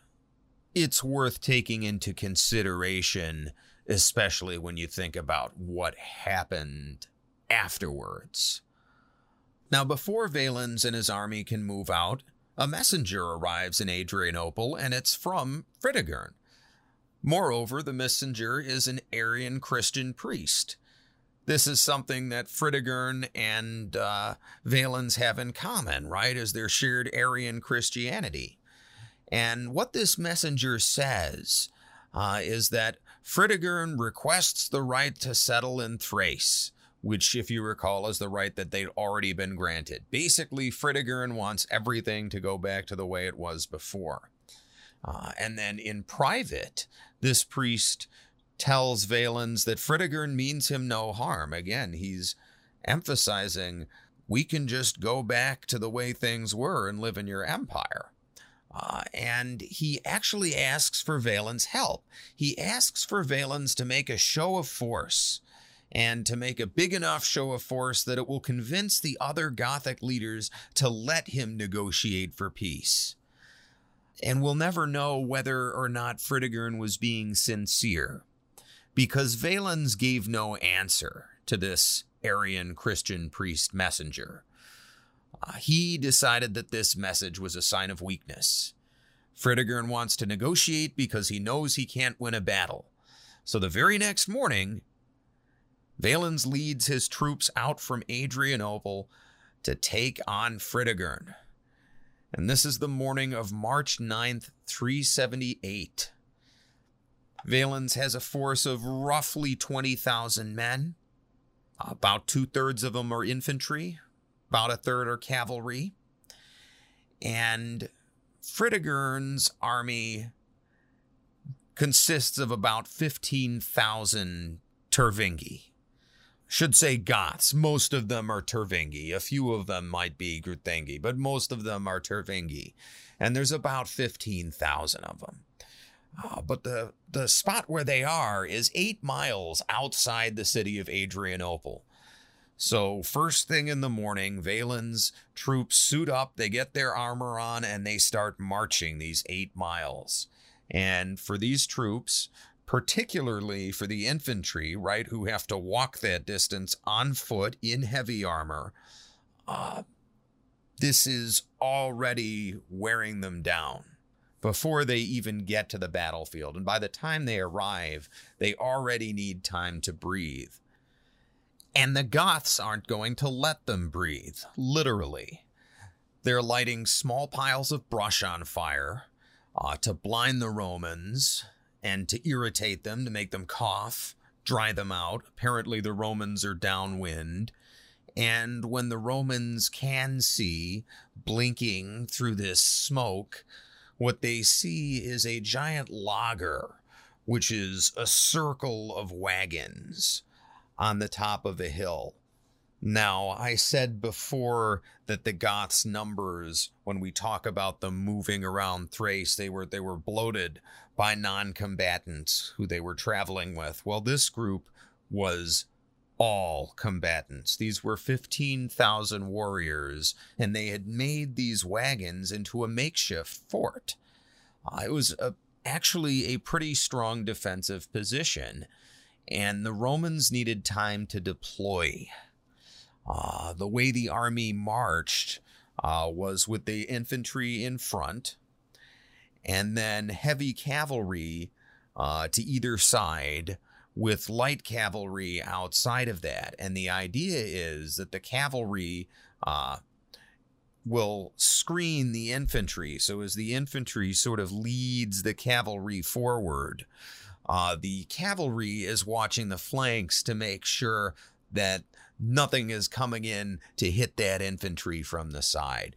it's worth taking into consideration, especially when you think about what happened afterwards. Now, before Valens and his army can move out, a messenger arrives in Adrianople, and it's from Fritigern. Moreover, the messenger is an Arian Christian priest. This is something that Fritigern and uh, Valens have in common, right? As their shared Arian Christianity. And what this messenger says uh, is that Fritigern requests the right to settle in Thrace which, if you recall, is the right that they'd already been granted. Basically, Fritigern wants everything to go back to the way it was before. Uh, and then in private, this priest tells Valens that Fritigern means him no harm. Again, he's emphasizing we can just go back to the way things were and live in your empire. Uh, and he actually asks for Valens' help. He asks for Valens to make a show of force and to make a big enough show of force that it will convince the other Gothic leaders to let him negotiate for peace. And we'll never know whether or not Fritigern was being sincere, because Valens gave no answer to this Arian Christian priest messenger. Uh, he decided that this message was a sign of weakness. Fritigern wants to negotiate because he knows he can't win a battle. So the very next morning, Valens leads his troops out from Adrianople to take on Fritigern. And this is the morning of March 9th, 378. Valens has a force of roughly 20,000 men. About two thirds of them are infantry, about a third are cavalry. And Fritigern's army consists of about 15,000 Tervingi should say Goths. Most of them are Tervingi. A few of them might be Greuthungi, but most of them are Tervingi. And there's about 15,000 of them. Uh, but the, the spot where they are is eight miles outside the city of Adrianople. So, first thing in the morning, Valens' troops suit up, they get their armor on, and they start marching these eight miles. And for these troops, particularly for the infantry, right, who have to walk that distance on foot in heavy armor. Uh, this is already wearing them down before they even get to the battlefield. And by the time they arrive, they already need time to breathe. And the Goths aren't going to let them breathe, literally. They're lighting small piles of brush on fire uh, to blind the Romans and to irritate them, to make them cough, dry them out. Apparently, the Romans are downwind. And when the Romans can see, blinking through this smoke, what they see is a giant laager, which is a circle of wagons on the top of a hill. Now, I said before that the Goths' numbers, when we talk about them moving around Thrace, they were they were bloated by non-combatants who they were traveling with. Well, this group was all combatants. These were 15,000 warriors, and they had made these wagons into a makeshift fort. Uh, it was a, actually a pretty strong defensive position, and the Romans needed time to deploy uh, the way the army marched uh, was with the infantry in front, and then heavy cavalry uh, to either side with light cavalry outside of that. And the idea is that the cavalry uh, will screen the infantry. So as the infantry sort of leads the cavalry forward, uh, the cavalry is watching the flanks to make sure that nothing is coming in to hit that infantry from the side.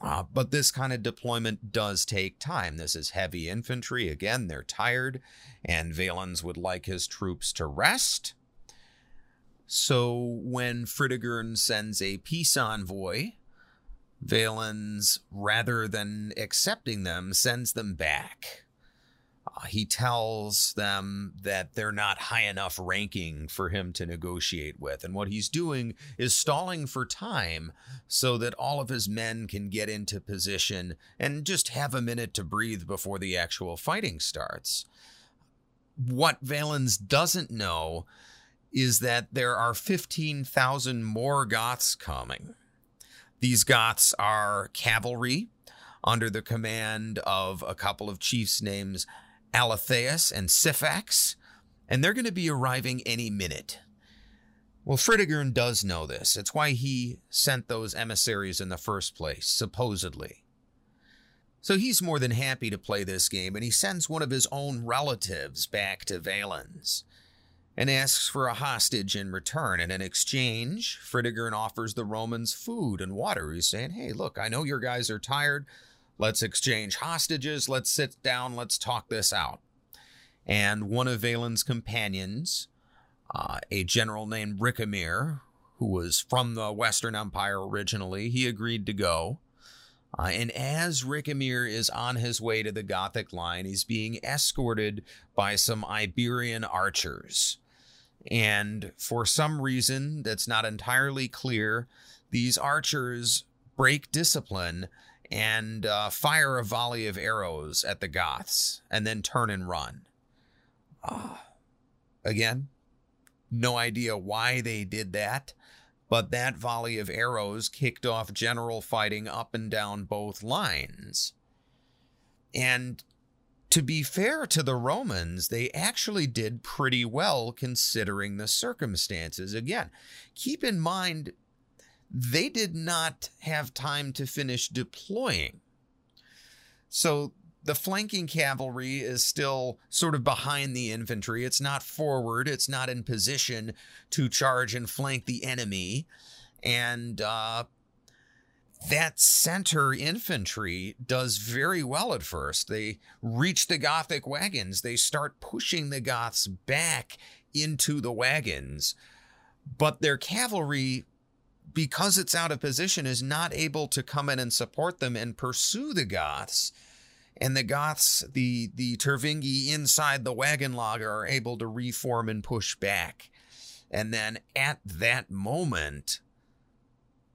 Uh, but this kind of deployment does take time. This is heavy infantry. Again, they're tired, and Valens would like his troops to rest. So when Fritigern sends a peace envoy, Valens, rather than accepting them, sends them back. He tells them that they're not high enough ranking for him to negotiate with. And what he's doing is stalling for time so that all of his men can get into position and just have a minute to breathe before the actual fighting starts. What Valens doesn't know is that there are 15,000 more Goths coming. These Goths are cavalry under the command of a couple of chiefs named Alatheus and Saphrax, and they're going to be arriving any minute. Well, Fritigern does know this. It's why he sent those emissaries in the first place, supposedly. So he's more than happy to play this game, and he sends one of his own relatives back to Valens and asks for a hostage in return. And in exchange, Fritigern offers the Romans food and water. He's saying, Hey, look, I know your guys are tired. Let's exchange hostages. Let's sit down. Let's talk this out. And one of Valen's companions, uh, a general named Richomer, who was from the Western Empire originally, he agreed to go. Uh, and as Richomer is on his way to the Gothic line, he's being escorted by some Iberian archers. And for some reason that's not entirely clear, these archers break discipline and uh, fire a volley of arrows at the Goths and then turn and run. Uh, again, no idea why they did that, but that volley of arrows kicked off general fighting up and down both lines. And to be fair to the Romans, they actually did pretty well considering the circumstances. Again, keep in mind they did not have time to finish deploying. So the flanking cavalry is still sort of behind the infantry. It's not forward, it's not in position to charge and flank the enemy. And uh, that center infantry does very well at first. They reach the Gothic wagons, they start pushing the Goths back into the wagons. But their cavalry because it's out of position, is not able to come in and support them and pursue the Goths. And the Goths, the, the Tervingi inside the wagon laager, are able to reform and push back. And then at that moment,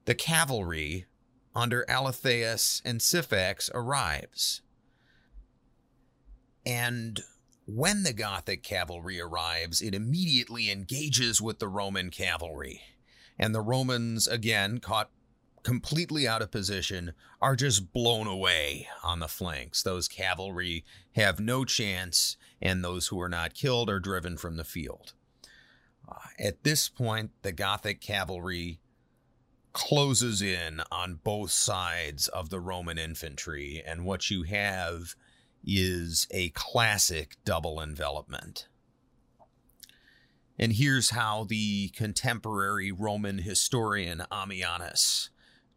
the cavalry under Alatheus and Saphrax arrives. And when the Gothic cavalry arrives, it immediately engages with the Roman cavalry and the Romans, again, caught completely out of position, are just blown away on the flanks. Those cavalry have no chance, and those who are not killed are driven from the field. Uh, at this point, the Gothic cavalry closes in on both sides of the Roman infantry, and what you have is a classic double envelopment. And here's how the contemporary Roman historian Ammianus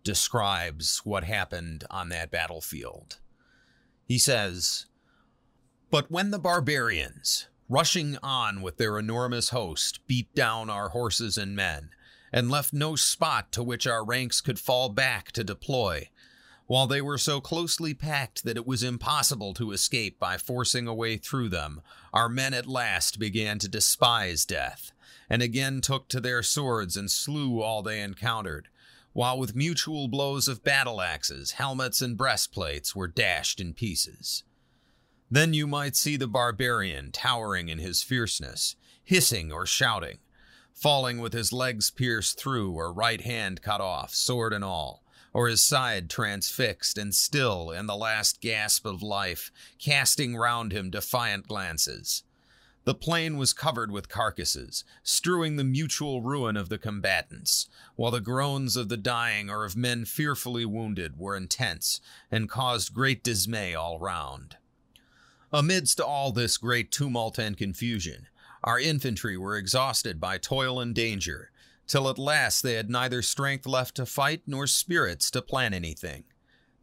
describes what happened on that battlefield. He says, But when the barbarians, rushing on with their enormous host, beat down our horses and men, and left no spot to which our ranks could fall back to deploy, while they were so closely packed that it was impossible to escape by forcing a way through them, our men at last began to despise death, and again took to their swords and slew all they encountered, while with mutual blows of battle axes, helmets and breastplates were dashed in pieces. Then you might see the barbarian towering in his fierceness, hissing or shouting, falling with his legs pierced through or right hand cut off, sword and all, or his side transfixed and still in the last gasp of life, casting round him defiant glances. The plain was covered with carcasses, strewing the mutual ruin of the combatants, while the groans of the dying or of men fearfully wounded were intense and caused great dismay all round. Amidst all this great tumult and confusion, our infantry were exhausted by toil and danger, till at last they had neither strength left to fight nor spirits to plan anything.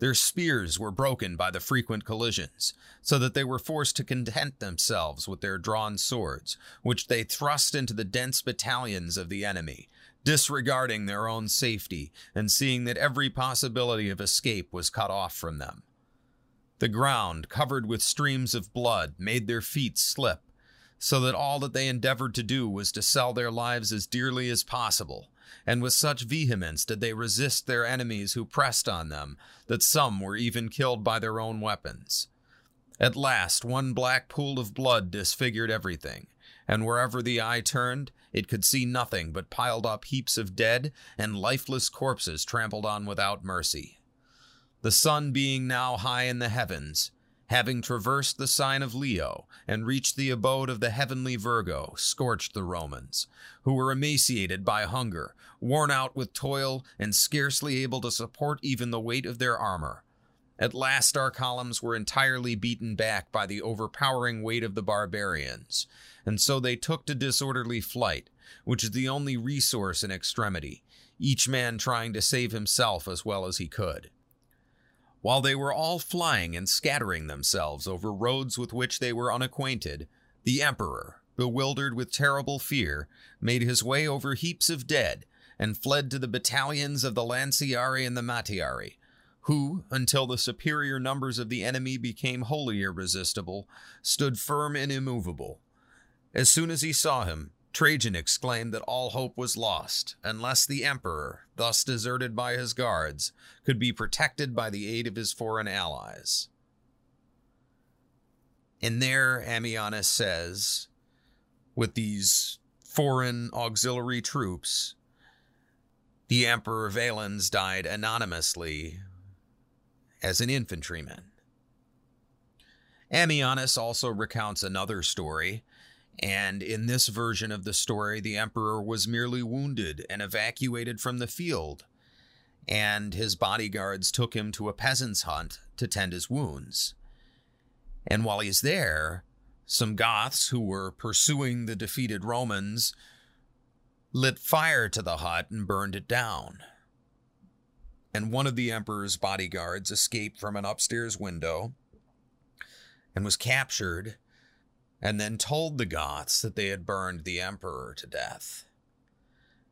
Their spears were broken by the frequent collisions, so that they were forced to content themselves with their drawn swords, which they thrust into the dense battalions of the enemy, disregarding their own safety and seeing that every possibility of escape was cut off from them. The ground, covered with streams of blood, made their feet slip, so that all that they endeavored to do was to sell their lives as dearly as possible and with such vehemence did they resist their enemies who pressed on them, that some were even killed by their own weapons. At last, one black pool of blood disfigured everything, and wherever the eye turned, it could see nothing but piled up heaps of dead and lifeless corpses trampled on without mercy. The sun being now high in the heavens, having traversed the sign of Leo and reached the abode of the heavenly Virgo, scorched the Romans, who were emaciated by hunger, worn out with toil, and scarcely able to support even the weight of their armor. At last, our columns were entirely beaten back by the overpowering weight of the barbarians, and so they took to disorderly flight, which is the only resource in extremity, each man trying to save himself as well as he could. While they were all flying and scattering themselves over roads with which they were unacquainted, the Emperor, bewildered with terrible fear, made his way over heaps of dead and fled to the battalions of the Lanciari and the Mattiari, who, until the superior numbers of the enemy became wholly irresistible, stood firm and immovable. As soon as he saw him, Trajan exclaimed that all hope was lost, unless the emperor, thus deserted by his guards, could be protected by the aid of his foreign allies. And there, Ammianus says, with these foreign auxiliary troops, the Emperor Valens died anonymously as an infantryman. Ammianus also recounts another story and in this version of the story, the emperor was merely wounded and evacuated from the field, and his bodyguards took him to a peasant's hut to tend his wounds. And while he's there, some Goths who were pursuing the defeated Romans lit fire to the hut and burned it down. And one of the emperor's bodyguards escaped from an upstairs window and was captured and then told the Goths that they had burned the emperor to death.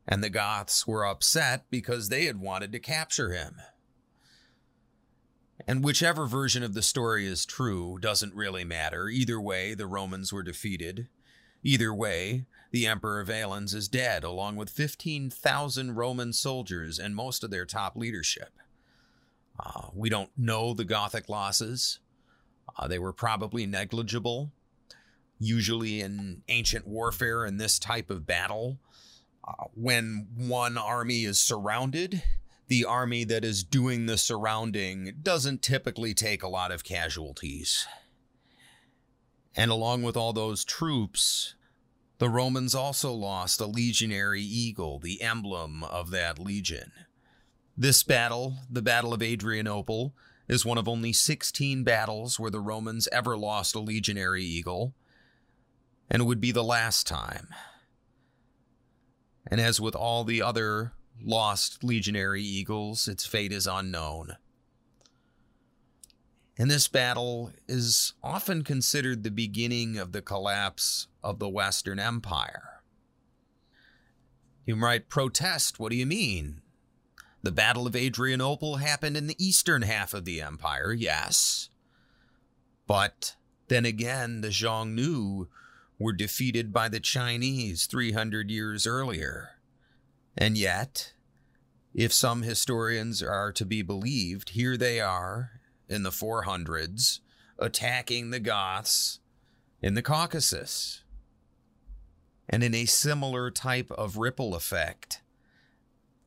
And the Goths were upset because they had wanted to capture him. And whichever version of the story is true doesn't really matter. Either way, the Romans were defeated. Either way, the Emperor Valens is dead, along with 15,000 Roman soldiers and most of their top leadership. Uh, we don't know the Gothic losses. Uh, they were probably negligible usually in ancient warfare in this type of battle, uh, when one army is surrounded, the army that is doing the surrounding doesn't typically take a lot of casualties. And along with all those troops, the Romans also lost a legionary eagle, the emblem of that legion. This battle, the Battle of Adrianople, is one of only 16 battles where the Romans ever lost a legionary eagle, and would be the last time. And as with all the other lost legionary eagles, its fate is unknown. And this battle is often considered the beginning of the collapse of the Western Empire. You might protest, what do you mean? The Battle of Adrianople happened in the eastern half of the empire, yes. But then again, the Xiongnu were defeated by the Chinese 300 years earlier. And yet, if some historians are to be believed, here they are in the 400s attacking the Goths in the Caucasus. And in a similar type of ripple effect,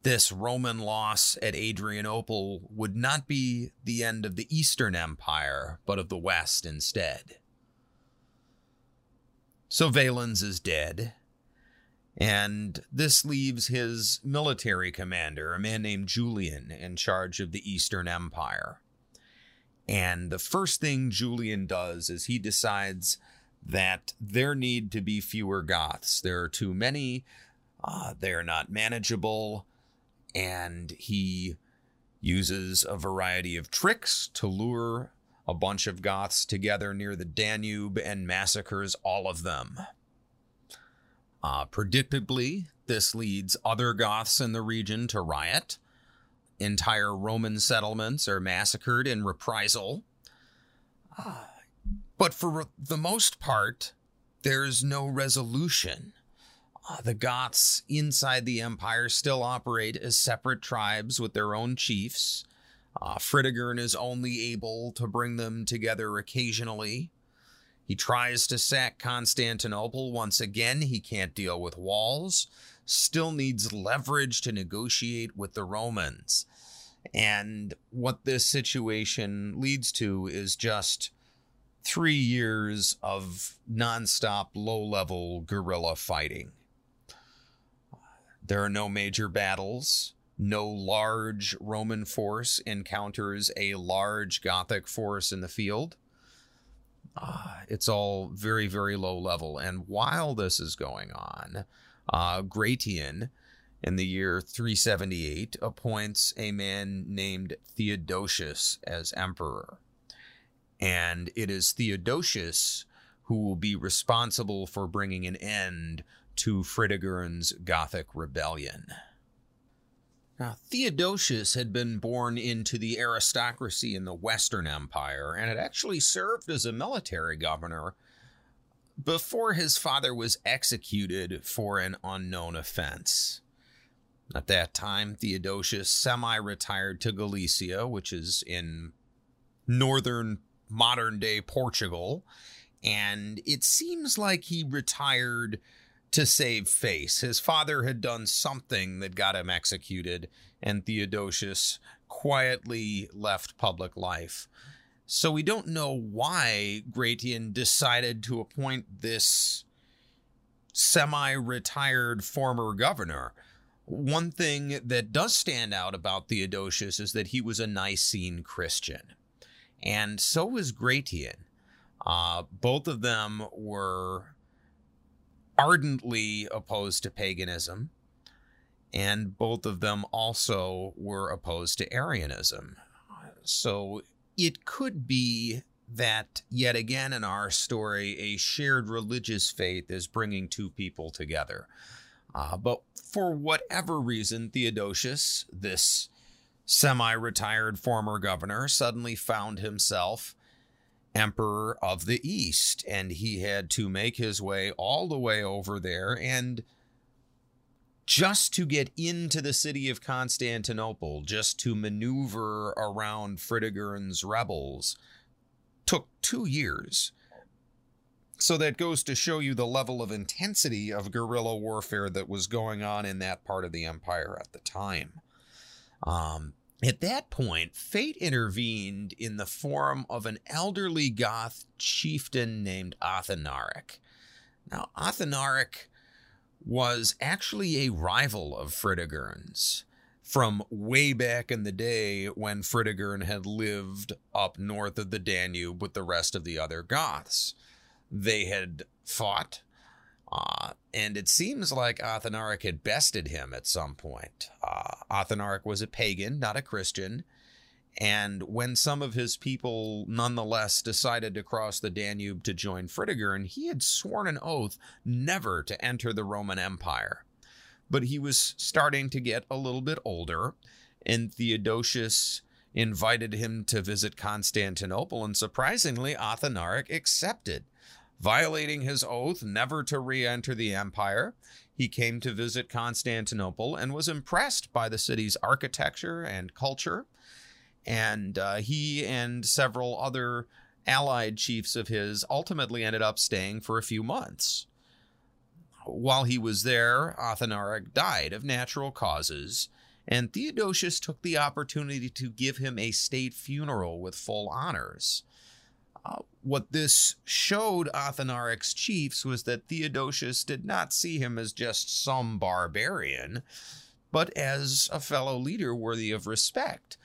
this Roman loss at Adrianople would not be the end of the Eastern Empire, but of the West instead. So Valens is dead, and this leaves his military commander, a man named Julian, in charge of the Eastern Empire. And the first thing Julian does is he decides that there need to be fewer Goths. There are too many, uh, they are not manageable and he uses a variety of tricks to lure a bunch of Goths together near the Danube and massacres all of them. Uh, predictably, this leads other Goths in the region to riot. Entire Roman settlements are massacred in reprisal. Uh, but for the most part, there's no resolution. Uh, the Goths inside the empire still operate as separate tribes with their own chiefs. Uh, Fritigern is only able to bring them together occasionally. He tries to sack Constantinople once again. He can't deal with walls, still needs leverage to negotiate with the Romans. And what this situation leads to is just three years of nonstop low level guerrilla fighting. There are no major battles. No large Roman force encounters a large Gothic force in the field. Uh, it's all very, very low level. And while this is going on, uh, Gratian, in the year 378, appoints a man named Theodosius as emperor. And it is Theodosius who will be responsible for bringing an end to Fritigern's Gothic rebellion. Now, Theodosius had been born into the aristocracy in the Western Empire and had actually served as a military governor before his father was executed for an unknown offense. At that time, Theodosius semi retired to Galicia, which is in northern modern day Portugal, and it seems like he retired to save face. His father had done something that got him executed, and Theodosius quietly left public life. So we don't know why Gratian decided to appoint this semi retired former governor. One thing that does stand out about Theodosius is that he was a Nicene Christian, and so was Gratian. Uh, both of them were ardently opposed to paganism, and both of them also were opposed to Arianism. So it could be that yet again in our story, a shared religious faith is bringing two people together. Uh, but for whatever reason, Theodosius, this semi retired former governor, suddenly found himself emperor of the East, and he had to make his way all the way over there. And just to get into the city of Constantinople, just to maneuver around Fritigern's rebels, took two years. So that goes to show you the level of intensity of guerrilla warfare that was going on in that part of the empire at the time. Um, at that point, fate intervened in the form of an elderly Goth chieftain named Athanaric. Now, Athanaric was actually a rival of Fritigern's from way back in the day when Fritigern had lived up north of the Danube with the rest of the other Goths. They had fought uh, and it seems like Athanaric had bested him at some point. Uh, Athanaric was a pagan, not a Christian. And when some of his people nonetheless decided to cross the Danube to join Fritigern, he had sworn an oath never to enter the Roman Empire. But he was starting to get a little bit older, and Theodosius invited him to visit Constantinople, and surprisingly, Athanaric accepted. Violating his oath never to re enter the empire, he came to visit Constantinople and was impressed by the city's architecture and culture. And uh, he and several other allied chiefs of his ultimately ended up staying for a few months. While he was there, Athanaric died of natural causes, and Theodosius took the opportunity to give him a state funeral with full honors. Uh, what this showed Athanaric's chiefs was that Theodosius did not see him as just some barbarian, but as a fellow leader worthy of respect.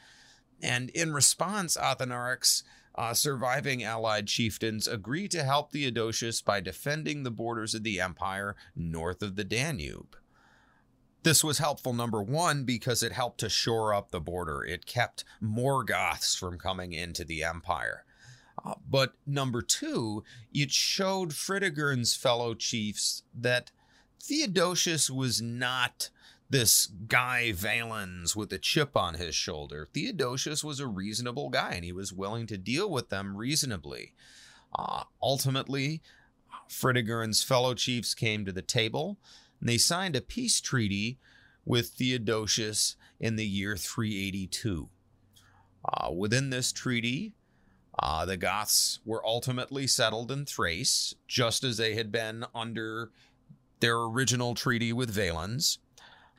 And in response, Athanaric's uh, surviving allied chieftains agreed to help Theodosius by defending the borders of the empire north of the Danube. This was helpful, number one, because it helped to shore up the border. It kept more Goths from coming into the empire. But number two, it showed Fritigern's fellow chiefs that Theodosius was not this guy Valens with a chip on his shoulder. Theodosius was a reasonable guy and he was willing to deal with them reasonably. Uh, ultimately, Fritigern's fellow chiefs came to the table and they signed a peace treaty with Theodosius in the year 382. Uh, within this treaty, uh, the Goths were ultimately settled in Thrace, just as they had been under their original treaty with Valens.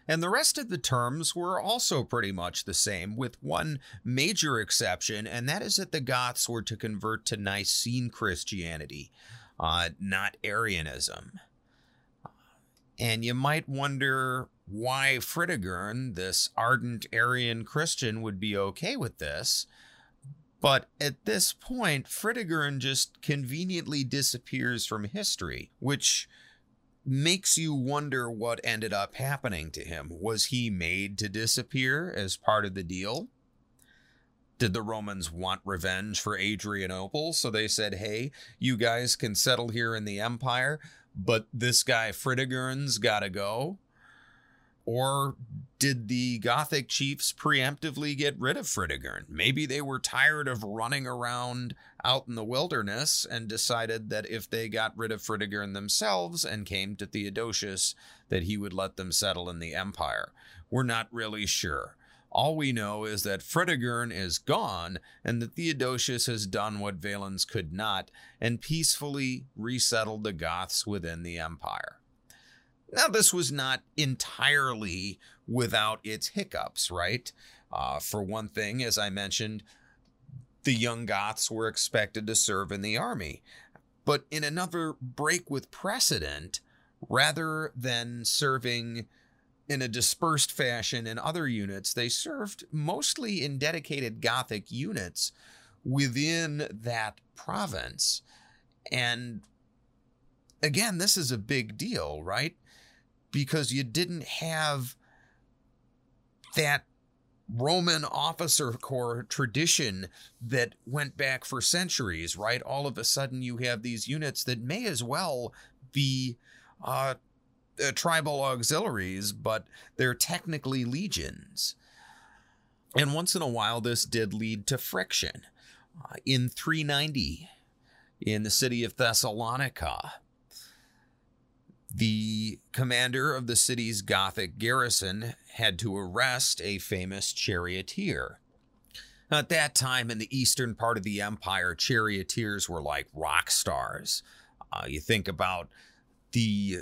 And the rest of the terms were also pretty much the same, with one major exception, and that is that the Goths were to convert to Nicene Christianity, uh, not Arianism. And you might wonder why Fritigern, this ardent Arian Christian, would be okay with this. But at this point, Fritigern just conveniently disappears from history, which makes you wonder what ended up happening to him. Was he made to disappear as part of the deal? Did the Romans want revenge for Adrianople? So they said, hey, you guys can settle here in the empire, but this guy Fritigern's got to go? Or did the Gothic chiefs preemptively get rid of Fritigern? Maybe they were tired of running around out in the wilderness and decided that if they got rid of Fritigern themselves and came to Theodosius, that he would let them settle in the empire. We're not really sure. All we know is that Fritigern is gone and that Theodosius has done what Valens could not and peacefully resettled the Goths within the empire. Now, this was not entirely without its hiccups, right? Uh, for one thing, as I mentioned, the young Goths were expected to serve in the army. But in another break with precedent, rather than serving in a dispersed fashion in other units, they served mostly in dedicated Gothic units within that province. And again, this is a big deal, right? because you didn't have that Roman officer corps tradition that went back for centuries, right? All of a sudden, you have these units that may as well be uh, uh, tribal auxiliaries, but they're technically legions. And once in a while, this did lead to friction. Uh, in 390, in the city of Thessalonica, the commander of the city's Gothic garrison had to arrest a famous charioteer. At that time, in the eastern part of the empire, charioteers were like rock stars. Uh, you think about the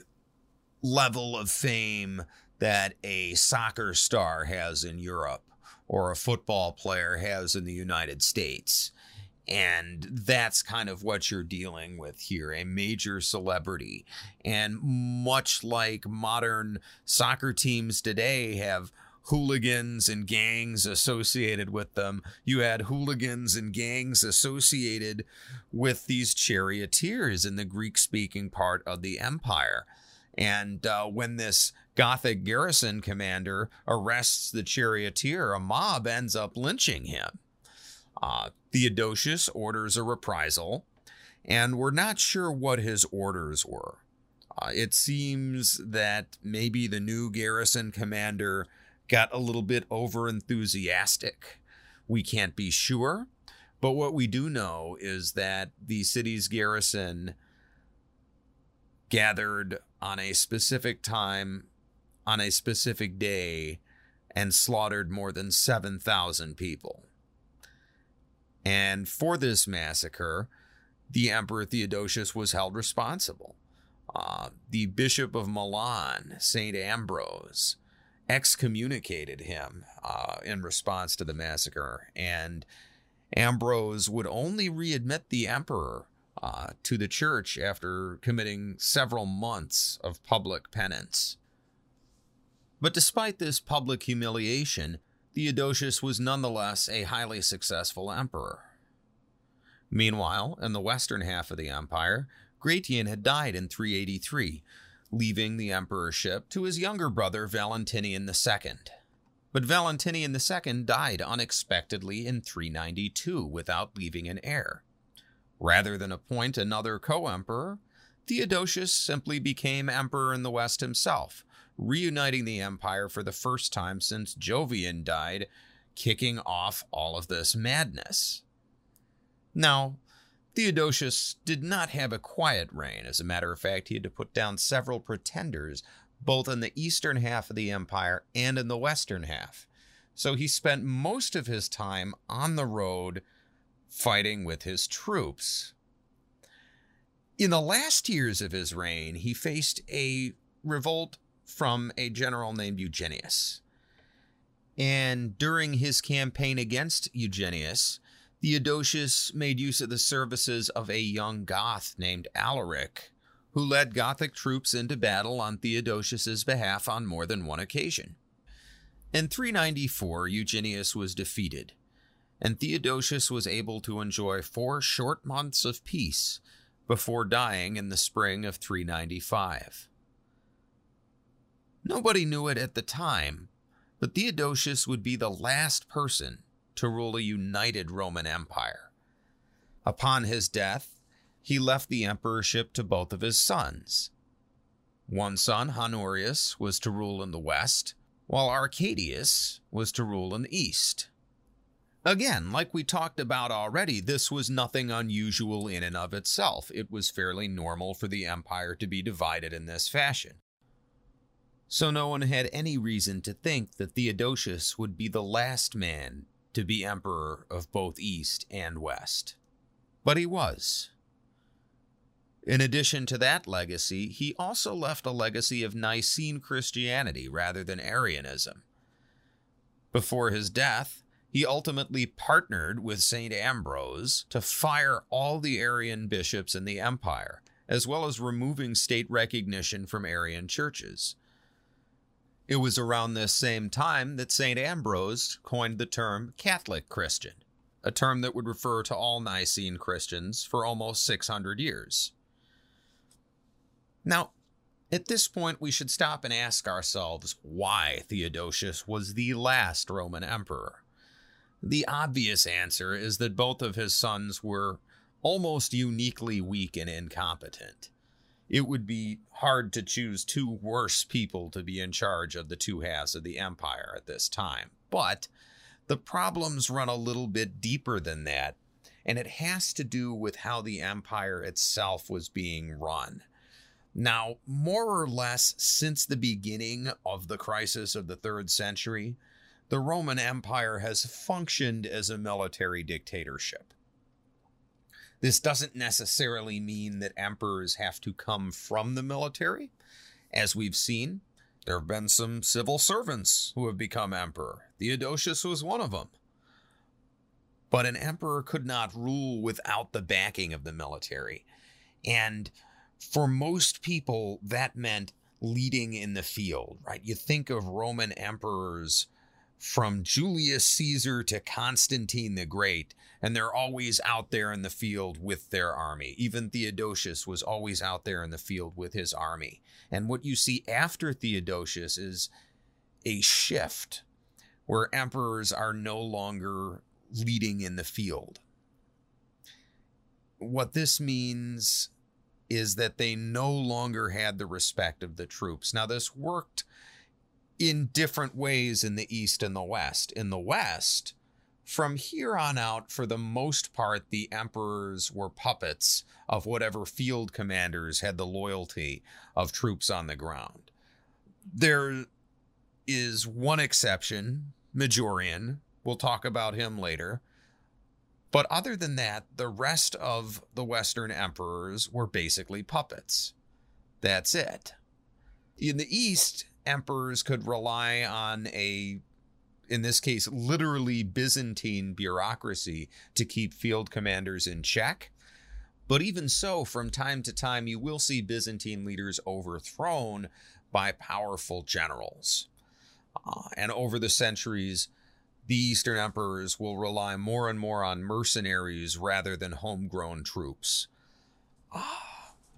level of fame that a soccer star has in Europe or a football player has in the United States. And that's kind of what you're dealing with here a major celebrity. And much like modern soccer teams today have hooligans and gangs associated with them, you had hooligans and gangs associated with these charioteers in the Greek speaking part of the empire. And uh, when this Gothic garrison commander arrests the charioteer, a mob ends up lynching him. Uh, Theodosius orders a reprisal, and we're not sure what his orders were. Uh, it seems that maybe the new garrison commander got a little bit over enthusiastic. We can't be sure, but what we do know is that the city's garrison gathered on a specific time, on a specific day, and slaughtered more than 7,000 people. And for this massacre, the Emperor Theodosius was held responsible. Uh, the Bishop of Milan, St. Ambrose, excommunicated him uh, in response to the massacre, and Ambrose would only readmit the emperor uh, to the church after committing several months of public penance. But despite this public humiliation, Theodosius was nonetheless a highly successful emperor. Meanwhile, in the western half of the empire, Gratian had died in 383, leaving the emperorship to his younger brother Valentinian II. But Valentinian II died unexpectedly in 392 without leaving an heir. Rather than appoint another co emperor, Theodosius simply became emperor in the West himself, reuniting the empire for the first time since Jovian died, kicking off all of this madness. Now, Theodosius did not have a quiet reign. As a matter of fact, he had to put down several pretenders, both in the eastern half of the empire and in the western half. So he spent most of his time on the road fighting with his troops. In the last years of his reign, he faced a revolt from a general named Eugenius. And during his campaign against Eugenius, Theodosius made use of the services of a young Goth named Alaric, who led Gothic troops into battle on Theodosius's behalf on more than one occasion. In 394, Eugenius was defeated, and Theodosius was able to enjoy four short months of peace before dying in the spring of 395. Nobody knew it at the time, but Theodosius would be the last person to rule a united Roman Empire. Upon his death, he left the emperorship to both of his sons. One son, Honorius, was to rule in the west, while Arcadius was to rule in the east. Again, like we talked about already, this was nothing unusual in and of itself. It was fairly normal for the empire to be divided in this fashion. So no one had any reason to think that Theodosius would be the last man to be emperor of both East and West. But he was. In addition to that legacy, he also left a legacy of Nicene Christianity rather than Arianism. Before his death, he ultimately partnered with St. Ambrose to fire all the Arian bishops in the empire, as well as removing state recognition from Arian churches. It was around this same time that St. Ambrose coined the term Catholic Christian, a term that would refer to all Nicene Christians for almost 600 years. Now, at this point, we should stop and ask ourselves why Theodosius was the last Roman emperor. The obvious answer is that both of his sons were almost uniquely weak and incompetent it would be hard to choose two worse people to be in charge of the two halves of the empire at this time. But the problems run a little bit deeper than that, and it has to do with how the empire itself was being run. Now, more or less since the beginning of the crisis of the third century, the Roman Empire has functioned as a military dictatorship. This doesn't necessarily mean that emperors have to come from the military. As we've seen, there have been some civil servants who have become emperor. Theodosius was one of them. But an emperor could not rule without the backing of the military. And for most people, that meant leading in the field, right? You think of Roman emperors from Julius Caesar to Constantine the Great, and they're always out there in the field with their army. Even Theodosius was always out there in the field with his army. And what you see after Theodosius is a shift where emperors are no longer leading in the field. What this means is that they no longer had the respect of the troops. Now, this worked in different ways in the East and the West. In the West, from here on out, for the most part, the emperors were puppets of whatever field commanders had the loyalty of troops on the ground. There is one exception, Majorian. We'll talk about him later. But other than that, the rest of the Western emperors were basically puppets. That's it. In the East, emperors could rely on a in this case literally byzantine bureaucracy to keep field commanders in check. But even so from time to time you will see byzantine leaders overthrown by powerful generals. Uh, and over the centuries the eastern emperors will rely more and more on mercenaries rather than homegrown troops. Uh,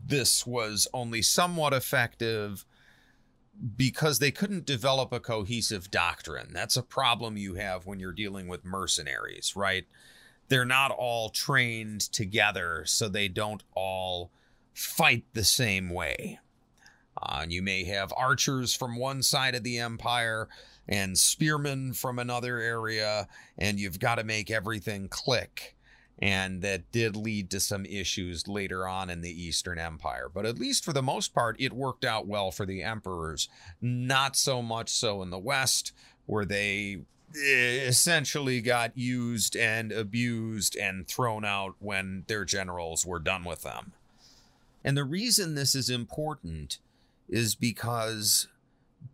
this was only somewhat effective because they couldn't develop a cohesive doctrine. That's a problem you have when you're dealing with mercenaries, right? They're not all trained together, so they don't all fight the same way. Uh, you may have archers from one side of the empire and spearmen from another area, and you've got to make everything click and that did lead to some issues later on in the Eastern Empire. But at least for the most part, it worked out well for the emperors. Not so much so in the West, where they eh, essentially got used and abused and thrown out when their generals were done with them. And the reason this is important is because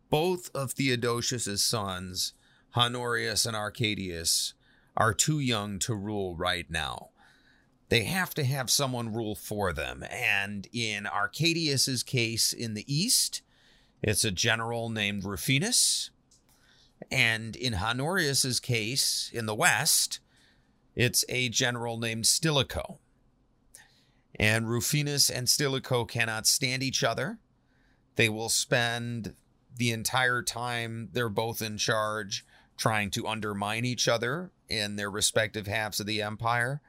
both of Theodosius's sons, Honorius and Arcadius, are too young to rule right now. They have to have someone rule for them. And in Arcadius's case in the east, it's a general named Rufinus. And in Honorius's case in the west, it's a general named Stilicho. And Rufinus and Stilicho cannot stand each other. They will spend the entire time they're both in charge trying to undermine each other in their respective halves of the empire.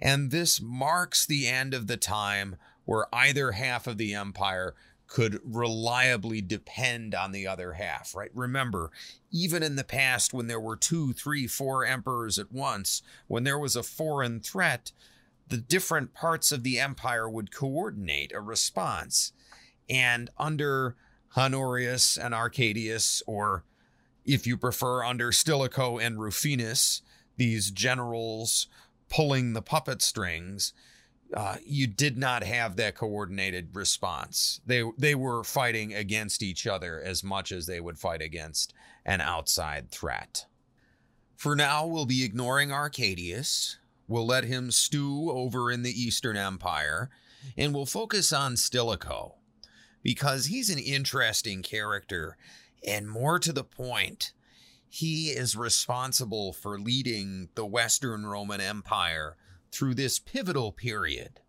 And this marks the end of the time where either half of the empire could reliably depend on the other half, right? Remember, even in the past, when there were two, three, four emperors at once, when there was a foreign threat, the different parts of the empire would coordinate a response. And under Honorius and Arcadius, or if you prefer, under Stilicho and Rufinus, these generals pulling the puppet strings, uh, you did not have that coordinated response. They they were fighting against each other as much as they would fight against an outside threat. For now, we'll be ignoring Arcadius. We'll let him stew over in the Eastern Empire, and we'll focus on Stilicho because he's an interesting character and more to the point he is responsible for leading the Western Roman Empire through this pivotal period.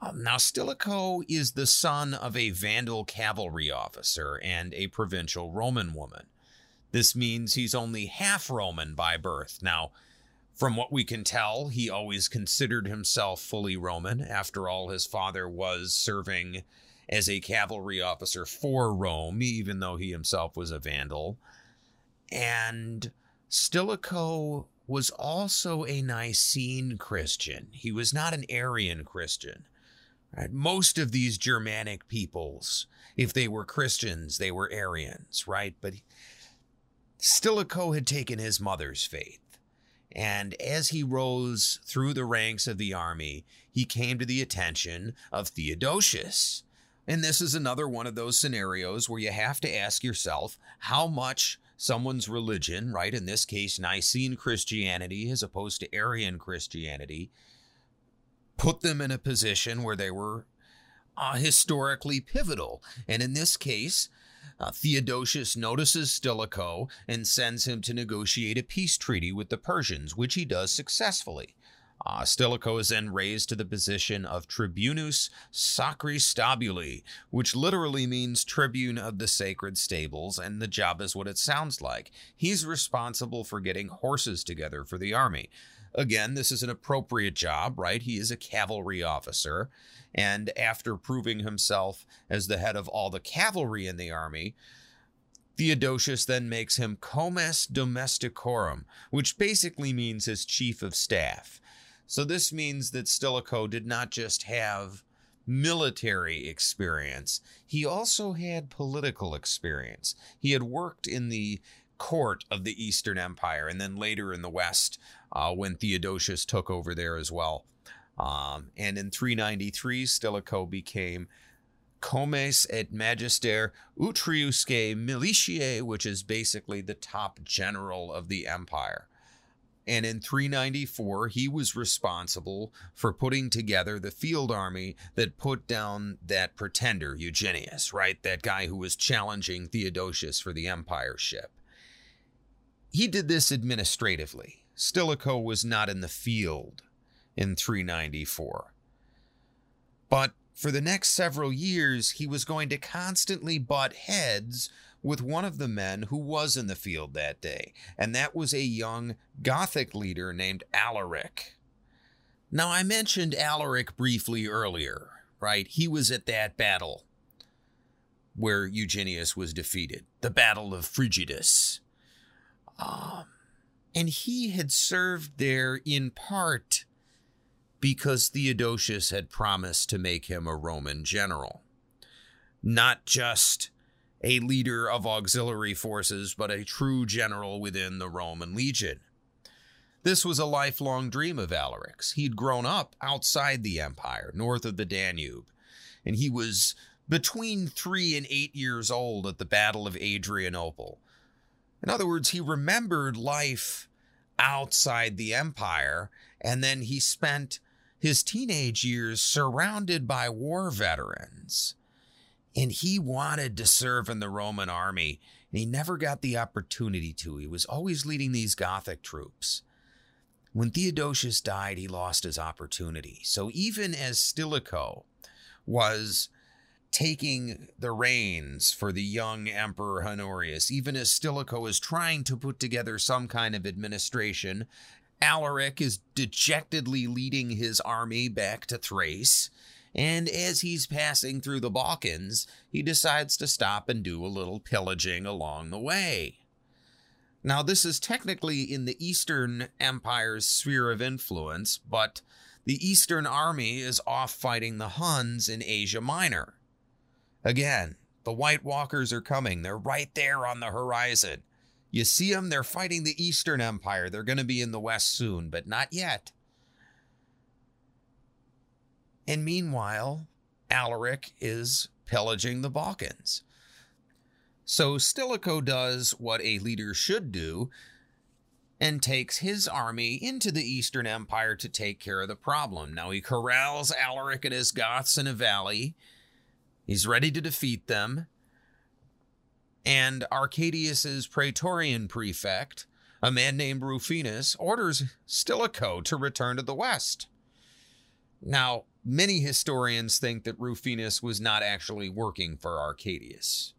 Um, now, Stilicho is the son of a Vandal cavalry officer and a provincial Roman woman. This means he's only half Roman by birth. Now, from what we can tell, he always considered himself fully Roman. After all, his father was serving as a cavalry officer for Rome, even though he himself was a Vandal. And Stilicho was also a Nicene Christian. He was not an Arian Christian. Right? Most of these Germanic peoples, if they were Christians, they were Arians, right? But Stilicho had taken his mother's faith. And as he rose through the ranks of the army, he came to the attention of Theodosius. And this is another one of those scenarios where you have to ask yourself how much someone's religion, right? In this case, Nicene Christianity as opposed to Arian Christianity, put them in a position where they were uh, historically pivotal. And in this case, uh, Theodosius notices Stilicho and sends him to negotiate a peace treaty with the Persians, which he does successfully. Uh, Stilicho is then raised to the position of Tribunus Sacri Stabuli, which literally means tribune of the sacred stables, and the job is what it sounds like. He's responsible for getting horses together for the army. Again, this is an appropriate job, right? He is a cavalry officer. And after proving himself as the head of all the cavalry in the army, Theodosius then makes him comes domesticorum, which basically means his chief of staff. So this means that Stilicho did not just have military experience, he also had political experience. He had worked in the court of the Eastern Empire and then later in the West uh, when Theodosius took over there as well. Um, and in 393, Stilicho became comes et magister utriusque militiae, which is basically the top general of the empire. And in 394, he was responsible for putting together the field army that put down that pretender, Eugenius, right? That guy who was challenging Theodosius for the empireship. He did this administratively. Stilicho was not in the field in 394. But for the next several years, he was going to constantly butt heads with one of the men who was in the field that day, and that was a young Gothic leader named Alaric. Now, I mentioned Alaric briefly earlier, right? He was at that battle where Eugenius was defeated, the Battle of Frigidus. Um, and he had served there in part because Theodosius had promised to make him a Roman general. Not just a leader of auxiliary forces, but a true general within the Roman legion. This was a lifelong dream of Alaric's. He'd grown up outside the empire, north of the Danube, and he was between three and eight years old at the Battle of Adrianople. In other words, he remembered life outside the empire, and then he spent his teenage years surrounded by war veterans. And he wanted to serve in the Roman army, and he never got the opportunity to. He was always leading these Gothic troops. When Theodosius died, he lost his opportunity. So even as Stilicho was taking the reins for the young Emperor Honorius, even as Stilicho is trying to put together some kind of administration Alaric is dejectedly leading his army back to Thrace, and as he's passing through the Balkans, he decides to stop and do a little pillaging along the way. Now, this is technically in the Eastern Empire's sphere of influence, but the Eastern army is off fighting the Huns in Asia Minor. Again, the White Walkers are coming. They're right there on the horizon. You see them, they're fighting the Eastern Empire. They're going to be in the West soon, but not yet. And meanwhile, Alaric is pillaging the Balkans. So Stilicho does what a leader should do and takes his army into the Eastern Empire to take care of the problem. Now he corrals Alaric and his Goths in a valley. He's ready to defeat them and Arcadius's praetorian prefect, a man named Rufinus, orders Stilicho to return to the west. Now, many historians think that Rufinus was not actually working for Arcadius.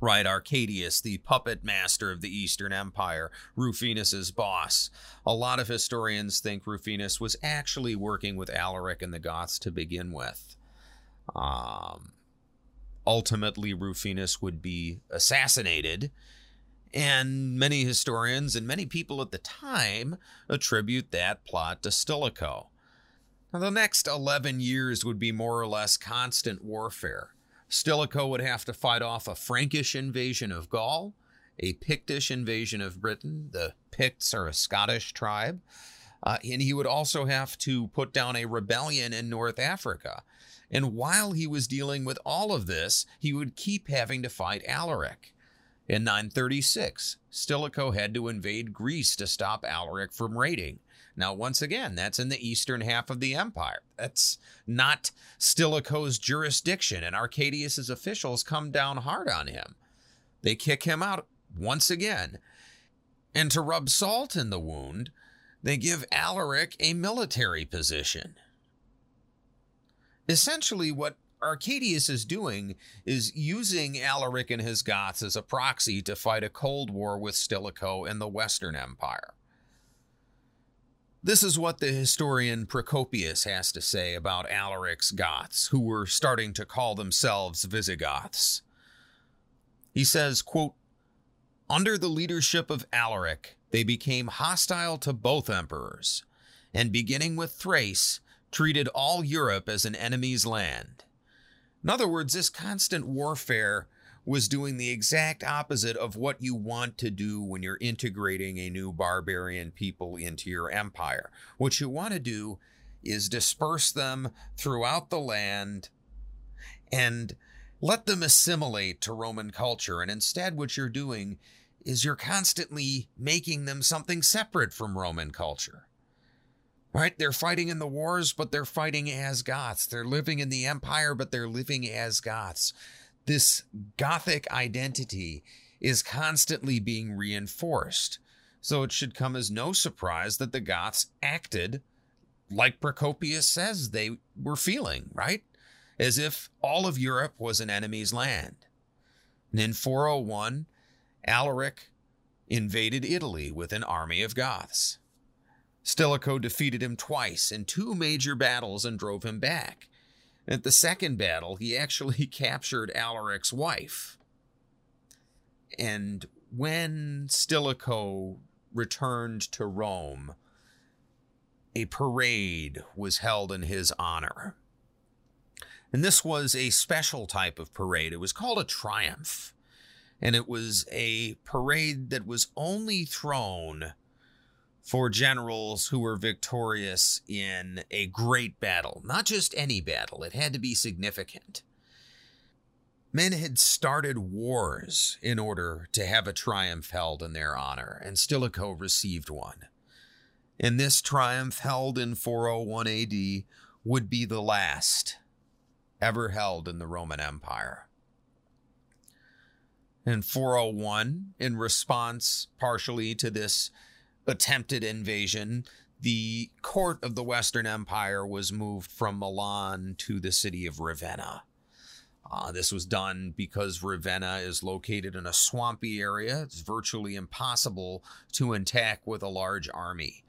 Right, Arcadius, the puppet master of the Eastern Empire, Rufinus's boss. A lot of historians think Rufinus was actually working with Alaric and the Goths to begin with. Um, ultimately Rufinus would be assassinated. And many historians and many people at the time attribute that plot to Stilicho. The next 11 years would be more or less constant warfare. Stilicho would have to fight off a Frankish invasion of Gaul, a Pictish invasion of Britain. The Picts are a Scottish tribe. Uh, and he would also have to put down a rebellion in North Africa. And while he was dealing with all of this, he would keep having to fight Alaric. In 936, Stilicho had to invade Greece to stop Alaric from raiding. Now, once again, that's in the eastern half of the empire. That's not Stilicho's jurisdiction, and Arcadius's officials come down hard on him. They kick him out once again. And to rub salt in the wound, they give Alaric a military position essentially what Arcadius is doing is using Alaric and his Goths as a proxy to fight a cold war with Stilicho and the Western Empire. This is what the historian Procopius has to say about Alaric's Goths, who were starting to call themselves Visigoths. He says, quote, Under the leadership of Alaric, they became hostile to both emperors, and beginning with Thrace, treated all Europe as an enemy's land. In other words, this constant warfare was doing the exact opposite of what you want to do when you're integrating a new barbarian people into your empire. What you want to do is disperse them throughout the land and let them assimilate to Roman culture. And instead, what you're doing is you're constantly making them something separate from Roman culture. Right? They're fighting in the wars, but they're fighting as Goths. They're living in the empire, but they're living as Goths. This Gothic identity is constantly being reinforced. So it should come as no surprise that the Goths acted like Procopius says they were feeling, right? As if all of Europe was an enemy's land. And in 401, Alaric invaded Italy with an army of Goths. Stilicho defeated him twice in two major battles and drove him back. At the second battle, he actually captured Alaric's wife. And when Stilicho returned to Rome, a parade was held in his honor. And this was a special type of parade. It was called a triumph. And it was a parade that was only thrown for generals who were victorious in a great battle, not just any battle, it had to be significant. Men had started wars in order to have a triumph held in their honor, and Stilicho received one. And this triumph held in 401 AD would be the last ever held in the Roman Empire. In 401, in response partially to this attempted invasion, the court of the Western Empire was moved from Milan to the city of Ravenna. Uh, this was done because Ravenna is located in a swampy area. It's virtually impossible to attack with a large army.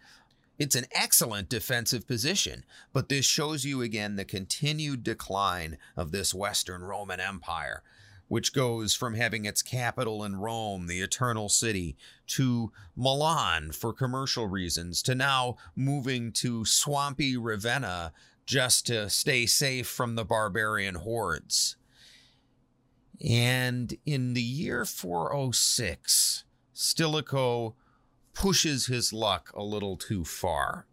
It's an excellent defensive position, but this shows you again the continued decline of this Western Roman Empire, which goes from having its capital in Rome, the Eternal City, to Milan for commercial reasons, to now moving to swampy Ravenna just to stay safe from the barbarian hordes. And in the year 406, Stilicho pushes his luck a little too far.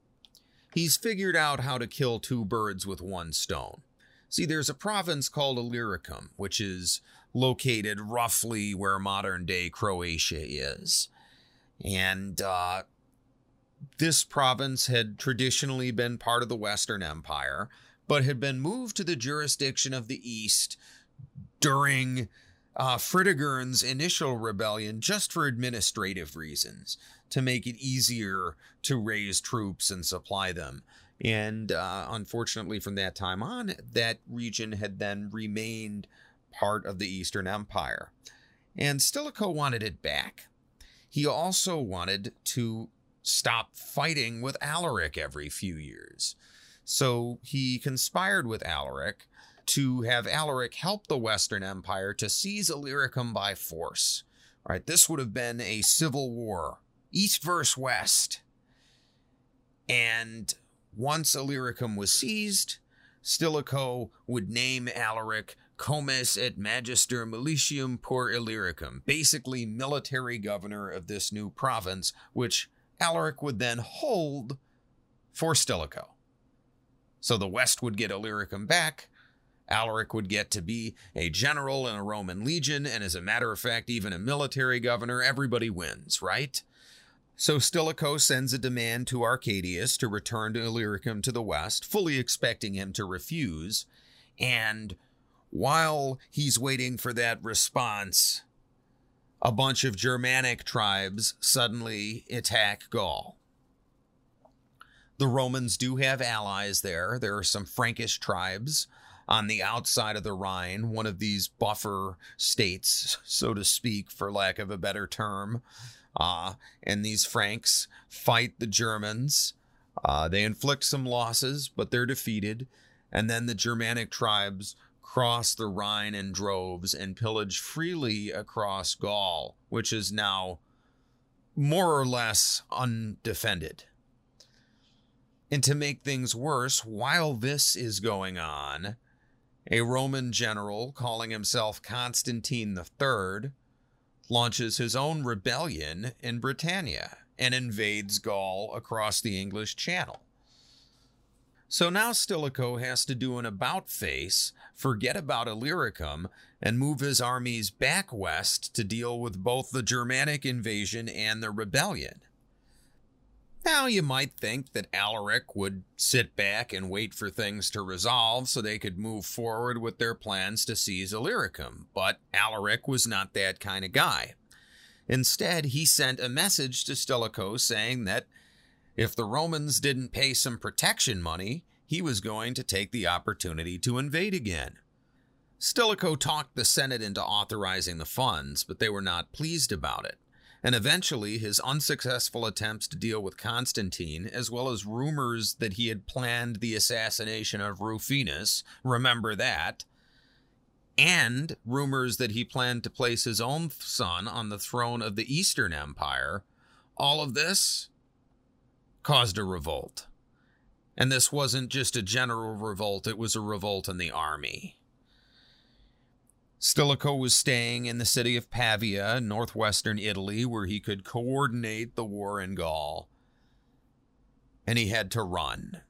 He's figured out how to kill two birds with one stone. See, there's a province called Illyricum, which is located roughly where modern day Croatia is. And uh, this province had traditionally been part of the Western Empire, but had been moved to the jurisdiction of the East during uh, Fritigern's initial rebellion just for administrative reasons to make it easier to raise troops and supply them. And uh, unfortunately, from that time on, that region had then remained part of the Eastern Empire. And Stilicho wanted it back. He also wanted to stop fighting with Alaric every few years. So he conspired with Alaric to have Alaric help the Western Empire to seize Illyricum by force. Right, this would have been a civil war, east versus west. And once Illyricum was seized, Stilicho would name Alaric Comes et Magister Militum per Illyricum, basically military governor of this new province, which Alaric would then hold for Stilicho. So the West would get Illyricum back, Alaric would get to be a general in a Roman legion, and as a matter of fact, even a military governor. Everybody wins, right? So Stilicho sends a demand to Arcadius to return to Illyricum to the west, fully expecting him to refuse. And while he's waiting for that response, a bunch of Germanic tribes suddenly attack Gaul. The Romans do have allies there. There are some Frankish tribes on the outside of the Rhine, one of these buffer states, so to speak, for lack of a better term. Uh, and these Franks fight the Germans. Uh, they inflict some losses, but they're defeated. And then the Germanic tribes cross the Rhine in droves and pillage freely across Gaul, which is now more or less undefended. And to make things worse, while this is going on, a Roman general calling himself Constantine III launches his own rebellion in Britannia and invades Gaul across the English Channel. So now Stilicho has to do an about face, forget about Illyricum, and move his armies back west to deal with both the Germanic invasion and the rebellion. Now, you might think that Alaric would sit back and wait for things to resolve so they could move forward with their plans to seize Illyricum, but Alaric was not that kind of guy. Instead, he sent a message to Stilicho saying that if the Romans didn't pay some protection money, he was going to take the opportunity to invade again. Stilicho talked the Senate into authorizing the funds, but they were not pleased about it. And eventually, his unsuccessful attempts to deal with Constantine, as well as rumors that he had planned the assassination of Rufinus, remember that, and rumors that he planned to place his own son on the throne of the Eastern Empire, all of this caused a revolt. And this wasn't just a general revolt, it was a revolt in the army. Stilicho was staying in the city of Pavia, northwestern Italy, where he could coordinate the war in Gaul. And he had to run.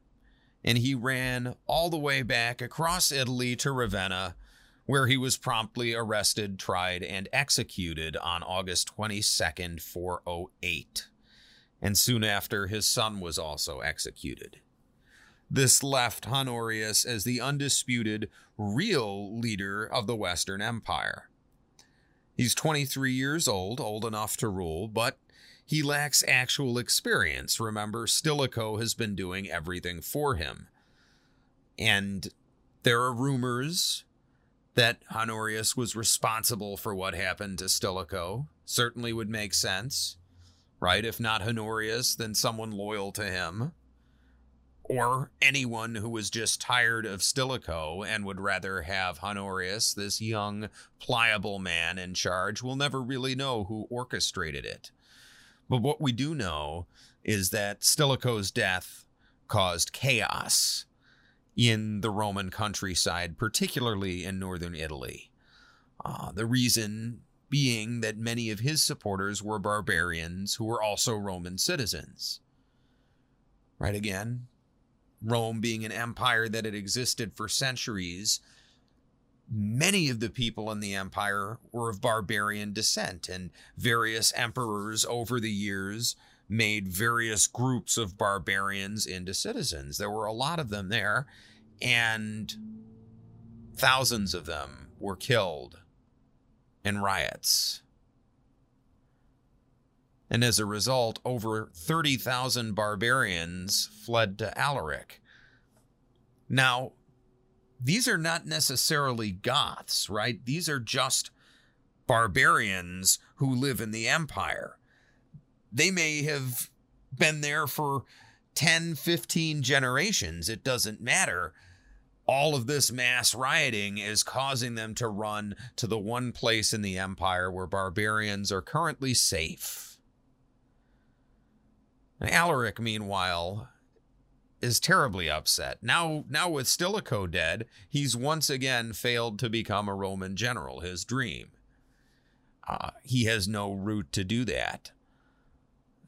And he ran all the way back across Italy to Ravenna, where he was promptly arrested, tried, and executed on August 22nd, 408. And soon after, his son was also executed. This left Honorius as the undisputed, real leader of the Western Empire. He's 23 years old, old enough to rule, but he lacks actual experience. Remember, Stilicho has been doing everything for him. And there are rumors that Honorius was responsible for what happened to Stilicho. Certainly would make sense, right? If not Honorius, then someone loyal to him or anyone who was just tired of Stilicho and would rather have Honorius, this young, pliable man in charge, will never really know who orchestrated it. But what we do know is that Stilicho's death caused chaos in the Roman countryside, particularly in northern Italy. Uh, the reason being that many of his supporters were barbarians who were also Roman citizens. Right again, Rome being an empire that had existed for centuries, many of the people in the empire were of barbarian descent, and various emperors over the years made various groups of barbarians into citizens. There were a lot of them there, and thousands of them were killed in riots. And as a result, over 30,000 barbarians fled to Alaric. Now, these are not necessarily Goths, right? These are just barbarians who live in the empire. They may have been there for 10, 15 generations. It doesn't matter. All of this mass rioting is causing them to run to the one place in the empire where barbarians are currently safe. And Alaric, meanwhile, is terribly upset. Now, now with Stilicho dead, he's once again failed to become a Roman general, his dream. Uh, he has no route to do that.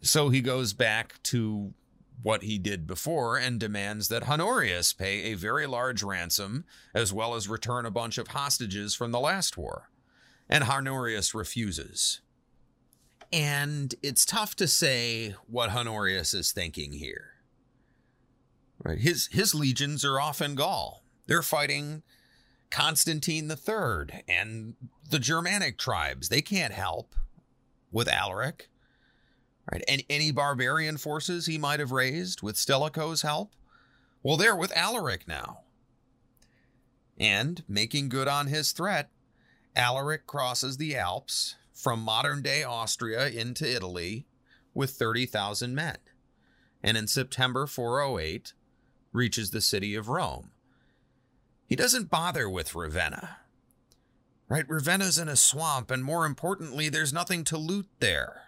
So he goes back to what he did before and demands that Honorius pay a very large ransom as well as return a bunch of hostages from the last war. And Honorius refuses. And it's tough to say what Honorius is thinking here. Right? His his legions are off in Gaul. They're fighting Constantine III and the Germanic tribes. They can't help with Alaric. Right? And any barbarian forces he might have raised with Stilicho's help, well, they're with Alaric now. And making good on his threat, Alaric crosses the Alps from modern day Austria into Italy with 30,000 men. And in September 408, reaches the city of Rome. He doesn't bother with Ravenna. Right? Ravenna's in a swamp, and more importantly, there's nothing to loot there.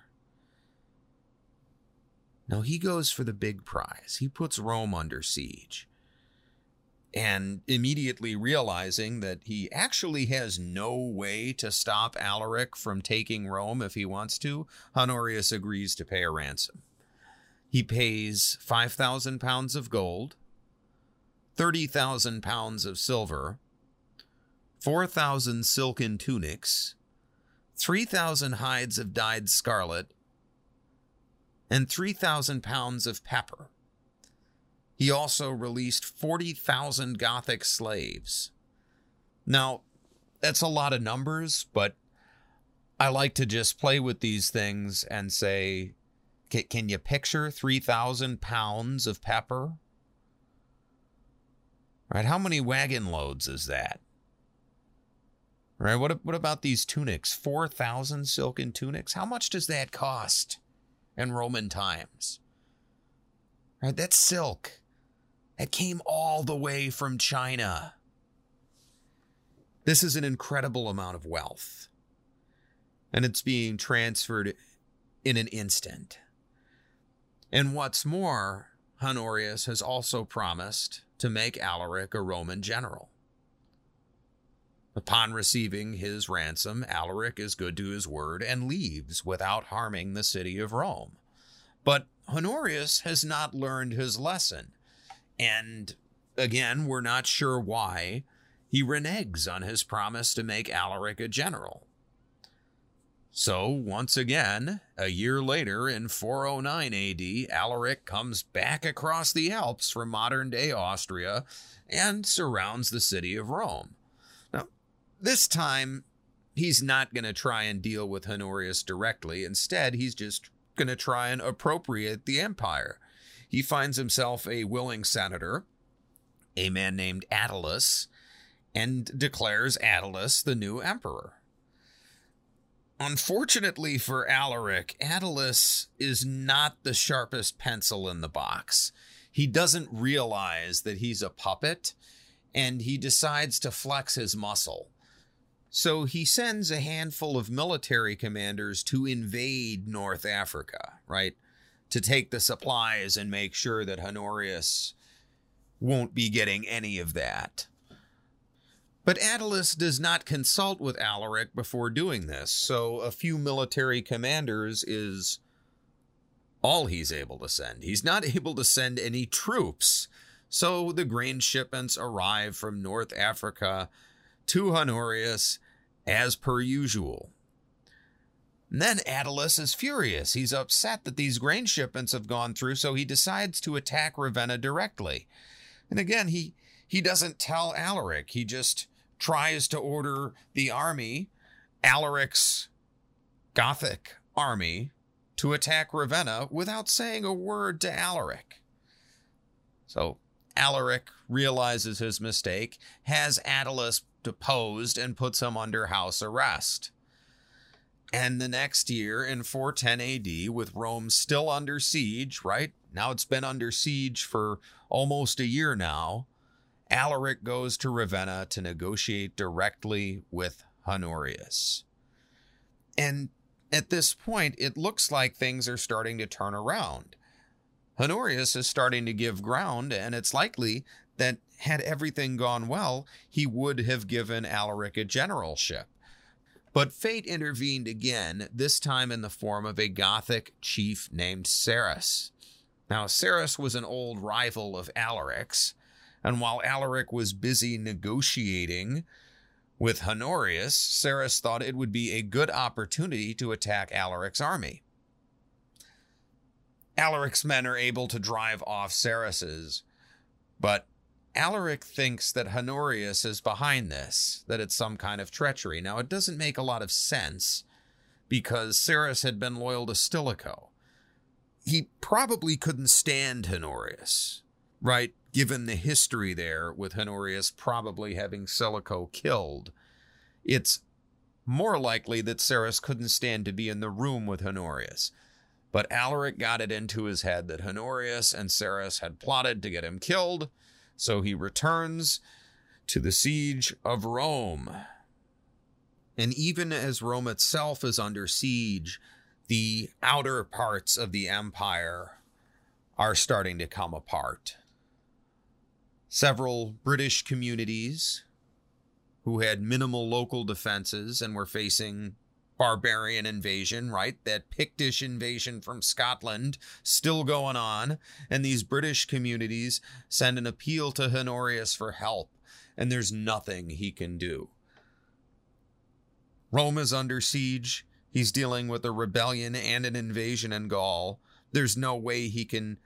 No, he goes for the big prize. He puts Rome under siege and immediately realizing that he actually has no way to stop Alaric from taking Rome if he wants to, Honorius agrees to pay a ransom. He pays 5,000 pounds of gold, 30,000 pounds of silver, 4,000 silken tunics, 3,000 hides of dyed scarlet, and 3,000 pounds of pepper. He also released 40,000 Gothic slaves. Now, that's a lot of numbers, but I like to just play with these things and say, can, you picture 3,000 pounds of pepper? Right? How many wagon loads is that? Right? What, what about these tunics? 4,000 silken tunics? How much does that cost in Roman times? Right? That's silk. It came all the way from China. This is an incredible amount of wealth. And it's being transferred in an instant. And what's more, Honorius has also promised to make Alaric a Roman general. Upon receiving his ransom, Alaric is good to his word and leaves without harming the city of Rome. But Honorius has not learned his lesson. And again, we're not sure why he reneges on his promise to make Alaric a general. So, once again, a year later in 409 AD, Alaric comes back across the Alps from modern day Austria and surrounds the city of Rome. This time, he's not going to try and deal with Honorius directly. Instead, he's just going to try and appropriate the empire. He finds himself a willing senator, a man named Attalus, and declares Attalus the new emperor. Unfortunately for Alaric, Attalus is not the sharpest pencil in the box. He doesn't realize that he's a puppet and he decides to flex his muscle. So he sends a handful of military commanders to invade North Africa, right? To take the supplies and make sure that Honorius won't be getting any of that. But Attalus does not consult with Alaric before doing this, so a few military commanders is all he's able to send. He's not able to send any troops. So the grain shipments arrive from North Africa to Honorius as per usual. And then Attalus is furious. He's upset that these grain shipments have gone through, so he decides to attack Ravenna directly. And again, he he doesn't tell Alaric. He just tries to order the army, Alaric's Gothic army, to attack Ravenna without saying a word to Alaric. So Alaric realizes his mistake, has Attalus deposed, and puts him under house arrest. And the next year, in 410 AD, with Rome still under siege, right? Now it's been under siege for almost a year now. Alaric goes to Ravenna to negotiate directly with Honorius. And at this point, it looks like things are starting to turn around. Honorius is starting to give ground, and it's likely that had everything gone well, he would have given Alaric a generalship. But fate intervened again, this time in the form of a Gothic chief named Sarus. Now, Sarus was an old rival of Alaric's, and while Alaric was busy negotiating with Honorius, Sarus thought it would be a good opportunity to attack Alaric's army. Alaric's men are able to drive off Sarus's, but Alaric thinks that Honorius is behind this, that it's some kind of treachery. Now, it doesn't make a lot of sense because Sarus had been loyal to Stilicho. He probably couldn't stand Honorius, right? Given the history there with Honorius probably having Stilicho killed. It's more likely that Sarus couldn't stand to be in the room with Honorius. But Alaric got it into his head that Honorius and Sarus had plotted to get him killed so he returns to the siege of Rome. And even as Rome itself is under siege, the outer parts of the empire are starting to come apart. Several British communities who had minimal local defenses and were facing barbarian invasion, right? That Pictish invasion from Scotland still going on. And these British communities send an appeal to Honorius for help, and there's nothing he can do. Rome is under siege. He's dealing with a rebellion and an invasion in Gaul. There's no way he can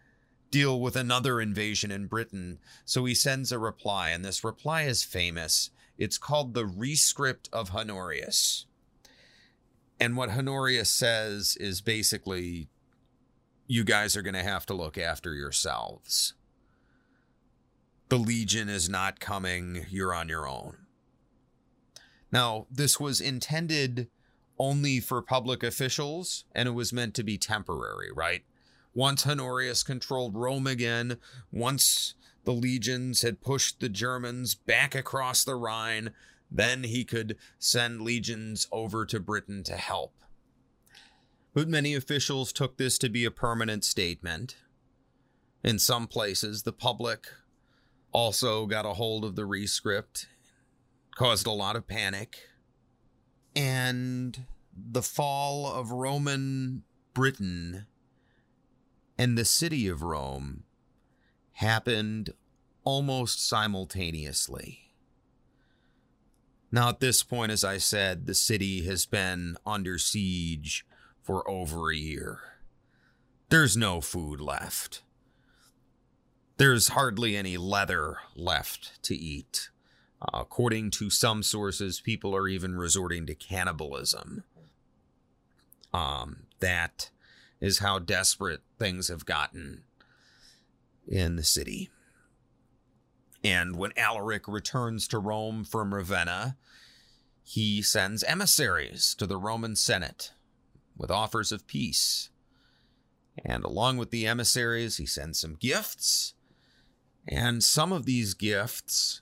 deal with another invasion in Britain. So he sends a reply, and this reply is famous. It's called the Rescript of Honorius. And what Honorius says is basically, you guys are going to have to look after yourselves. The Legion is not coming. You're on your own. Now, this was intended only for public officials and it was meant to be temporary, right? Once Honorius controlled Rome again, once the legions had pushed the Germans back across the Rhine, then he could send legions over to Britain to help. But many officials took this to be a permanent statement. In some places, the public also got a hold of the rescript, caused a lot of panic, and the fall of Roman Britain and the city of Rome happened almost simultaneously. Now, at this point, as I said, the city has been under siege for over a year. There's no food left. There's hardly any leather left to eat. Uh, according to some sources, people are even resorting to cannibalism. Um, that is how desperate things have gotten in the city. And when Alaric returns to Rome from Ravenna, he sends emissaries to the Roman Senate with offers of peace. And along with the emissaries, he sends some gifts. And some of these gifts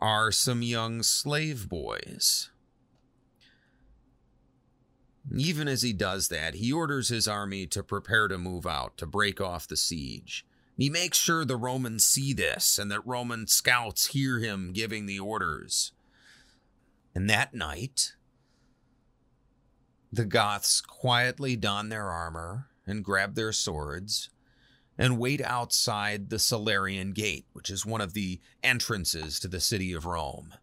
are some young slave boys. Even as he does that, he orders his army to prepare to move out, to break off the siege. He makes sure the Romans see this and that Roman scouts hear him giving the orders. And that night, the Goths quietly don their armor and grab their swords and wait outside the Salarian Gate, which is one of the entrances to the city of Rome.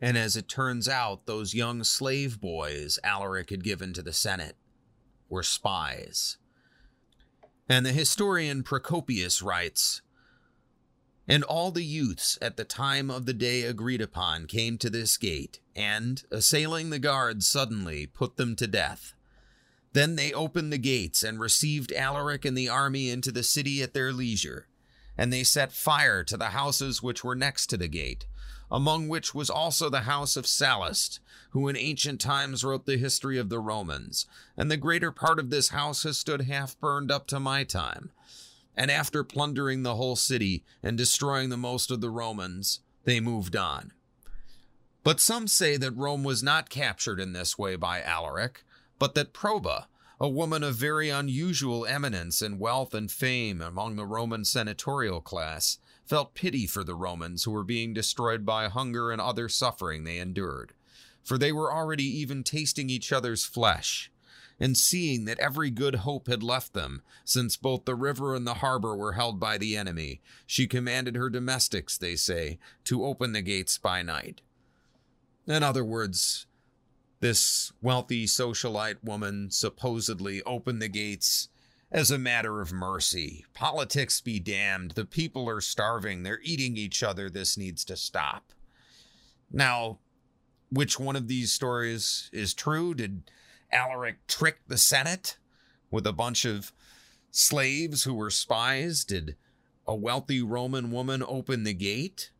And as it turns out, those young slave boys Alaric had given to the Senate were spies and the historian Procopius writes And all the youths at the time of the day agreed upon came to this gate, and, assailing the guards suddenly, put them to death. Then they opened the gates and received Alaric and the army into the city at their leisure. And they set fire to the houses which were next to the gate, among which was also the house of Sallust, who in ancient times wrote the history of the Romans, and the greater part of this house has stood half burned up to my time. And after plundering the whole city and destroying the most of the Romans, they moved on. But some say that Rome was not captured in this way by Alaric, but that Proba, a woman of very unusual eminence and wealth and fame among the Roman senatorial class, felt pity for the Romans who were being destroyed by hunger and other suffering they endured, for they were already even tasting each other's flesh, and seeing that every good hope had left them, since both the river and the harbor were held by the enemy, she commanded her domestics, they say, to open the gates by night. In other words, this wealthy socialite woman supposedly opened the gates as a matter of mercy. Politics be damned. The people are starving. They're eating each other. This needs to stop. Now, which one of these stories is true? Did Alaric trick the Senate with a bunch of slaves who were spies? Did a wealthy Roman woman open the gate?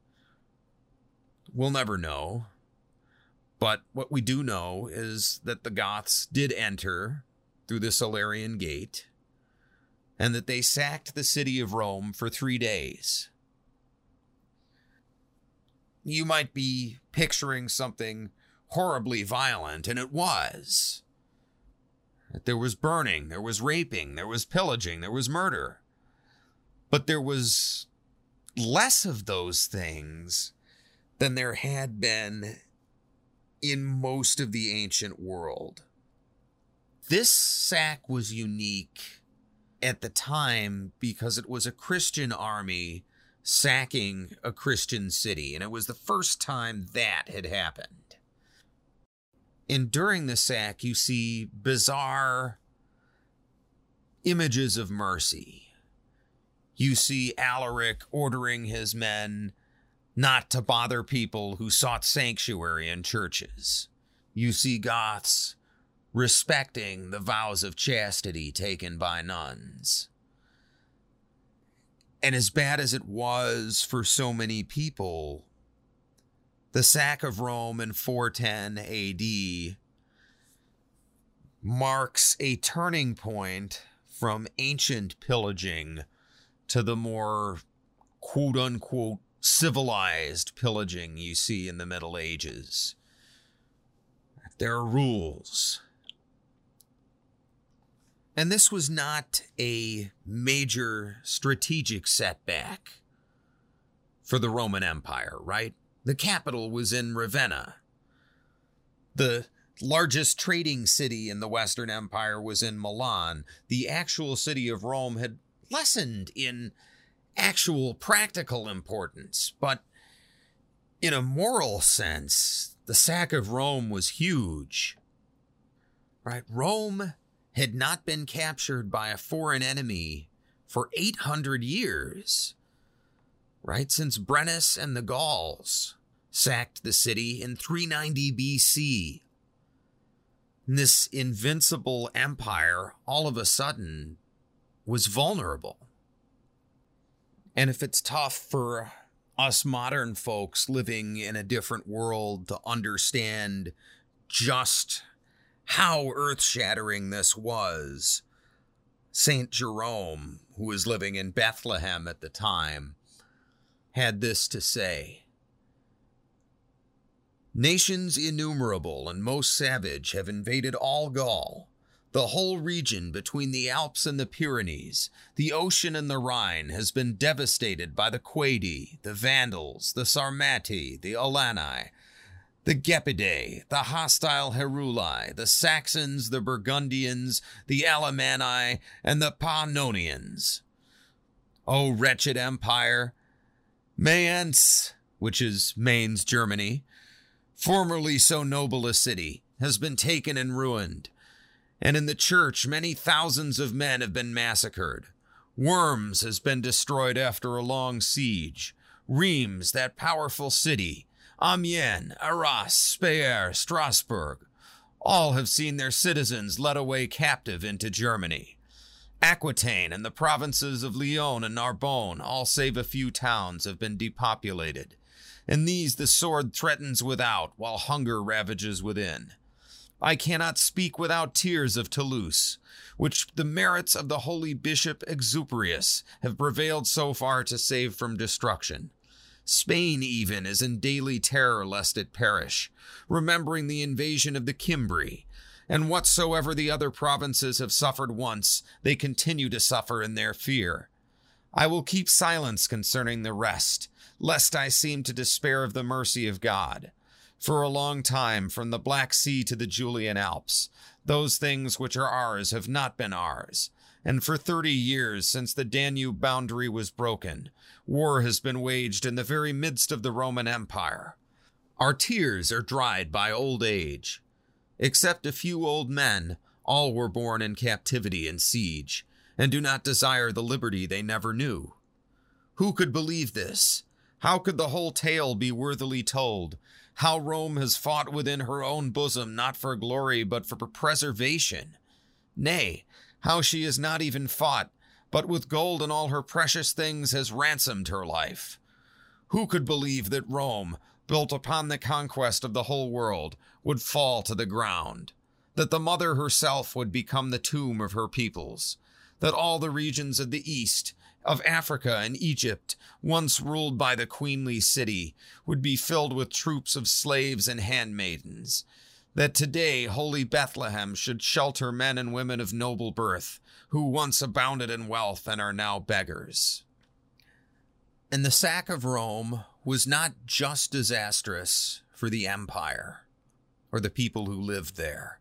We'll never know. But what we do know is that the Goths did enter through the Salarian Gate and that they sacked the city of Rome for three days. You might be picturing something horribly violent, and it was. There was burning, there was raping, there was pillaging, there was murder. But there was less of those things than there had been in most of the ancient world. This sack was unique at the time because it was a Christian army sacking a Christian city, and it was the first time that had happened. And during the sack, you see bizarre images of mercy. You see Alaric ordering his men not to bother people who sought sanctuary in churches. You see Goths respecting the vows of chastity taken by nuns. And as bad as it was for so many people, the sack of Rome in 410 AD marks a turning point from ancient pillaging to the more quote unquote civilized pillaging you see in the Middle Ages. There are rules. And this was not a major strategic setback for the Roman Empire, right? The capital was in Ravenna. The largest trading city in the Western Empire was in Milan. The actual city of Rome had lessened in actual practical importance, but in a moral sense, the sack of Rome was huge. Right? Rome had not been captured by a foreign enemy for 800 years. Right? Since Brennus and the Gauls sacked the city in 390 BC. this invincible empire all of a sudden was vulnerable. And if it's tough for us modern folks living in a different world to understand just how earth shattering this was, St. Jerome, who was living in Bethlehem at the time, had this to say Nations innumerable and most savage have invaded all Gaul the whole region between the Alps and the Pyrenees, the ocean and the Rhine, has been devastated by the Quadi, the Vandals, the Sarmati, the Alani, the Gepidae, the hostile Heruli, the Saxons, the Burgundians, the Alemanni, and the Pannonians. O wretched empire! Mayence, which is Mainz, Germany, formerly so noble a city, has been taken and ruined and in the church many thousands of men have been massacred. Worms has been destroyed after a long siege. Reims, that powerful city, Amiens, Arras, Speyer, Strasbourg, all have seen their citizens led away captive into Germany. Aquitaine and the provinces of Lyon and Narbonne, all save a few towns, have been depopulated. And these the sword threatens without, while hunger ravages within. I cannot speak without tears of Toulouse, which the merits of the holy bishop Exuperius have prevailed so far to save from destruction. Spain, even, is in daily terror lest it perish, remembering the invasion of the Cimbri. And whatsoever the other provinces have suffered once, they continue to suffer in their fear. I will keep silence concerning the rest, lest I seem to despair of the mercy of God for a long time from the Black Sea to the Julian Alps. Those things which are ours have not been ours. And for thirty years since the Danube boundary was broken, war has been waged in the very midst of the Roman Empire. Our tears are dried by old age. Except a few old men, all were born in captivity and siege, and do not desire the liberty they never knew. Who could believe this? How could the whole tale be worthily told, how Rome has fought within her own bosom not for glory but for preservation. Nay, how she has not even fought, but with gold and all her precious things has ransomed her life. Who could believe that Rome, built upon the conquest of the whole world, would fall to the ground? That the mother herself would become the tomb of her peoples? That all the regions of the East, of Africa and Egypt, once ruled by the queenly city, would be filled with troops of slaves and handmaidens. That today holy Bethlehem should shelter men and women of noble birth, who once abounded in wealth and are now beggars. And the sack of Rome was not just disastrous for the empire, or the people who lived there.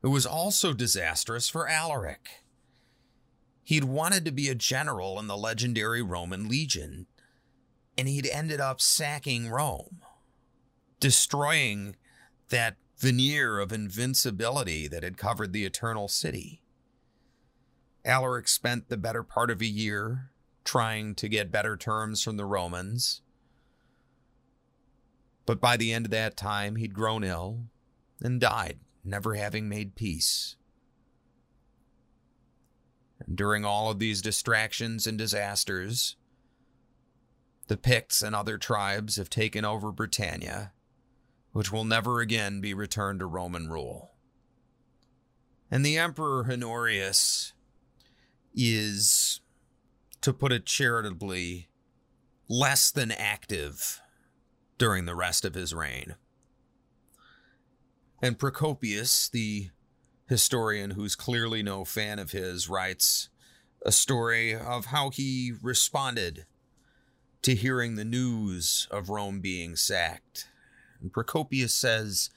It was also disastrous for Alaric. He'd wanted to be a general in the legendary Roman legion, and he'd ended up sacking Rome, destroying that veneer of invincibility that had covered the eternal city. Alaric spent the better part of a year trying to get better terms from the Romans. But by the end of that time, he'd grown ill and died, never having made peace. And during all of these distractions and disasters, the Picts and other tribes have taken over Britannia, which will never again be returned to Roman rule. And the Emperor Honorius is, to put it charitably, less than active during the rest of his reign. And Procopius, the historian who's clearly no fan of his, writes a story of how he responded to hearing the news of Rome being sacked. And Procopius says,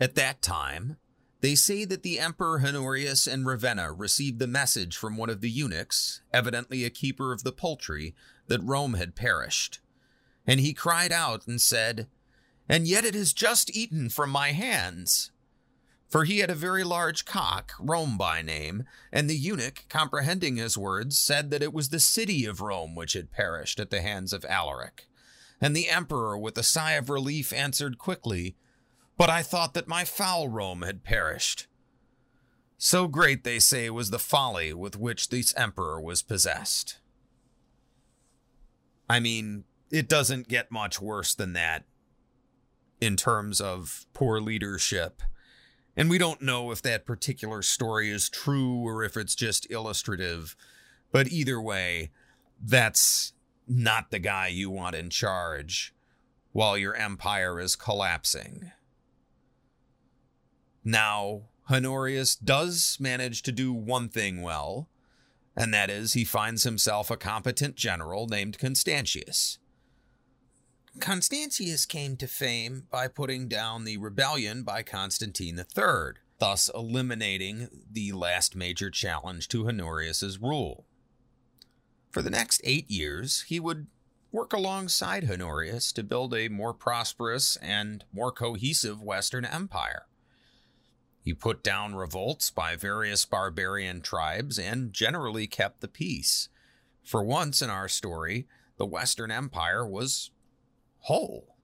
At that time, they say that the Emperor Honorius and Ravenna received the message from one of the eunuchs, evidently a keeper of the poultry, that Rome had perished. And he cried out and said, And yet it has just eaten from my hands. For he had a very large cock, Rome by name, and the eunuch, comprehending his words, said that it was the city of Rome which had perished at the hands of Alaric. And the emperor, with a sigh of relief, answered quickly, but I thought that my fowl Rome had perished. So great, they say, was the folly with which this emperor was possessed. I mean, it doesn't get much worse than that in terms of poor leadership. And we don't know if that particular story is true or if it's just illustrative. But either way, that's not the guy you want in charge while your empire is collapsing. Now, Honorius does manage to do one thing well, and that is he finds himself a competent general named Constantius. Constantius came to fame by putting down the rebellion by Constantine III, thus eliminating the last major challenge to Honorius's rule. For the next eight years, he would work alongside Honorius to build a more prosperous and more cohesive Western Empire. He put down revolts by various barbarian tribes and generally kept the peace. For once in our story, the Western Empire was whole.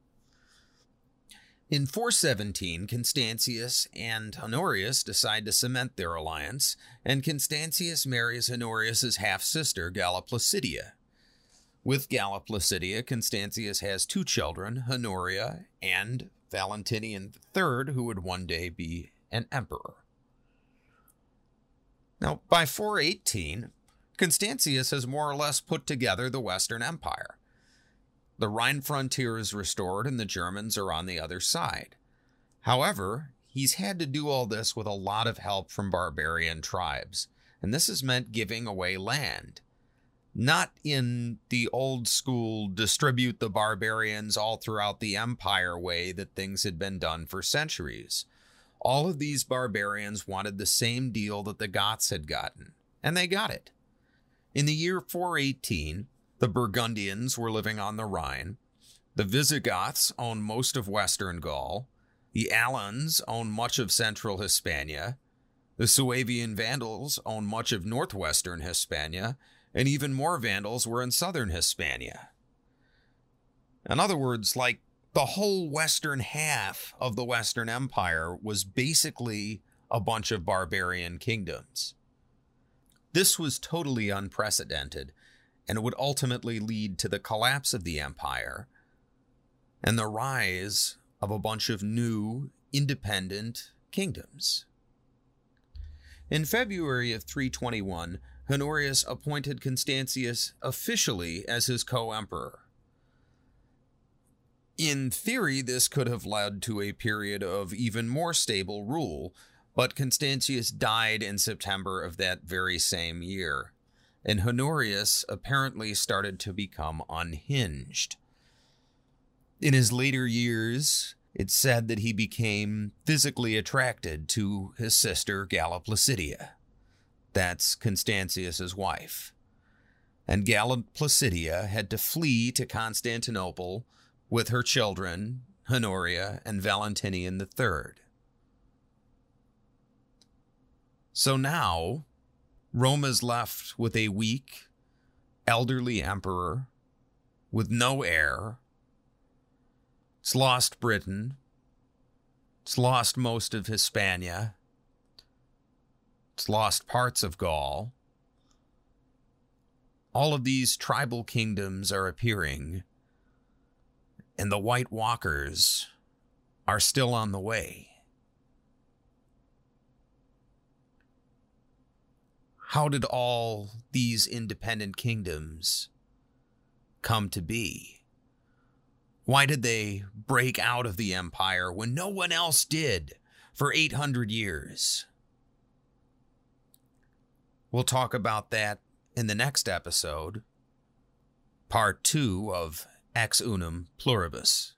In 417, Constantius and Honorius decide to cement their alliance, and Constantius marries Honorius's half sister, Galla Placidia. With Galla Placidia, Constantius has two children, Honoria and Valentinian III, who would one day be an emperor. Now, by 418, Constantius has more or less put together the Western Empire. The Rhine frontier is restored and the Germans are on the other side. However, he's had to do all this with a lot of help from barbarian tribes, and this has meant giving away land. Not in the old school distribute the barbarians all throughout the empire way that things had been done for centuries. All of these barbarians wanted the same deal that the Goths had gotten, and they got it. In the year 418, the Burgundians were living on the Rhine. The Visigoths owned most of western Gaul. The Alans owned much of central Hispania. The Suevian Vandals owned much of northwestern Hispania, and even more Vandals were in southern Hispania. In other words, like the whole western half of the Western Empire was basically a bunch of barbarian kingdoms. This was totally unprecedented, and it would ultimately lead to the collapse of the empire and the rise of a bunch of new, independent kingdoms. In February of 321, Honorius appointed Constantius officially as his co emperor. In theory, this could have led to a period of even more stable rule, but Constantius died in September of that very same year, and Honorius apparently started to become unhinged. In his later years, it's said that he became physically attracted to his sister Galla Placidia. That's Constantius's wife. And Galla Placidia had to flee to Constantinople with her children, Honoria and Valentinian III. So now, Rome is left with a weak, elderly emperor with no heir. It's lost Britain. It's lost most of Hispania. It's lost parts of Gaul. All of these tribal kingdoms are appearing, and the White Walkers are still on the way. How did all these independent kingdoms come to be? Why did they break out of the empire when no one else did for 800 years? We'll talk about that in the next episode, part two of Ex Unum Pluribus.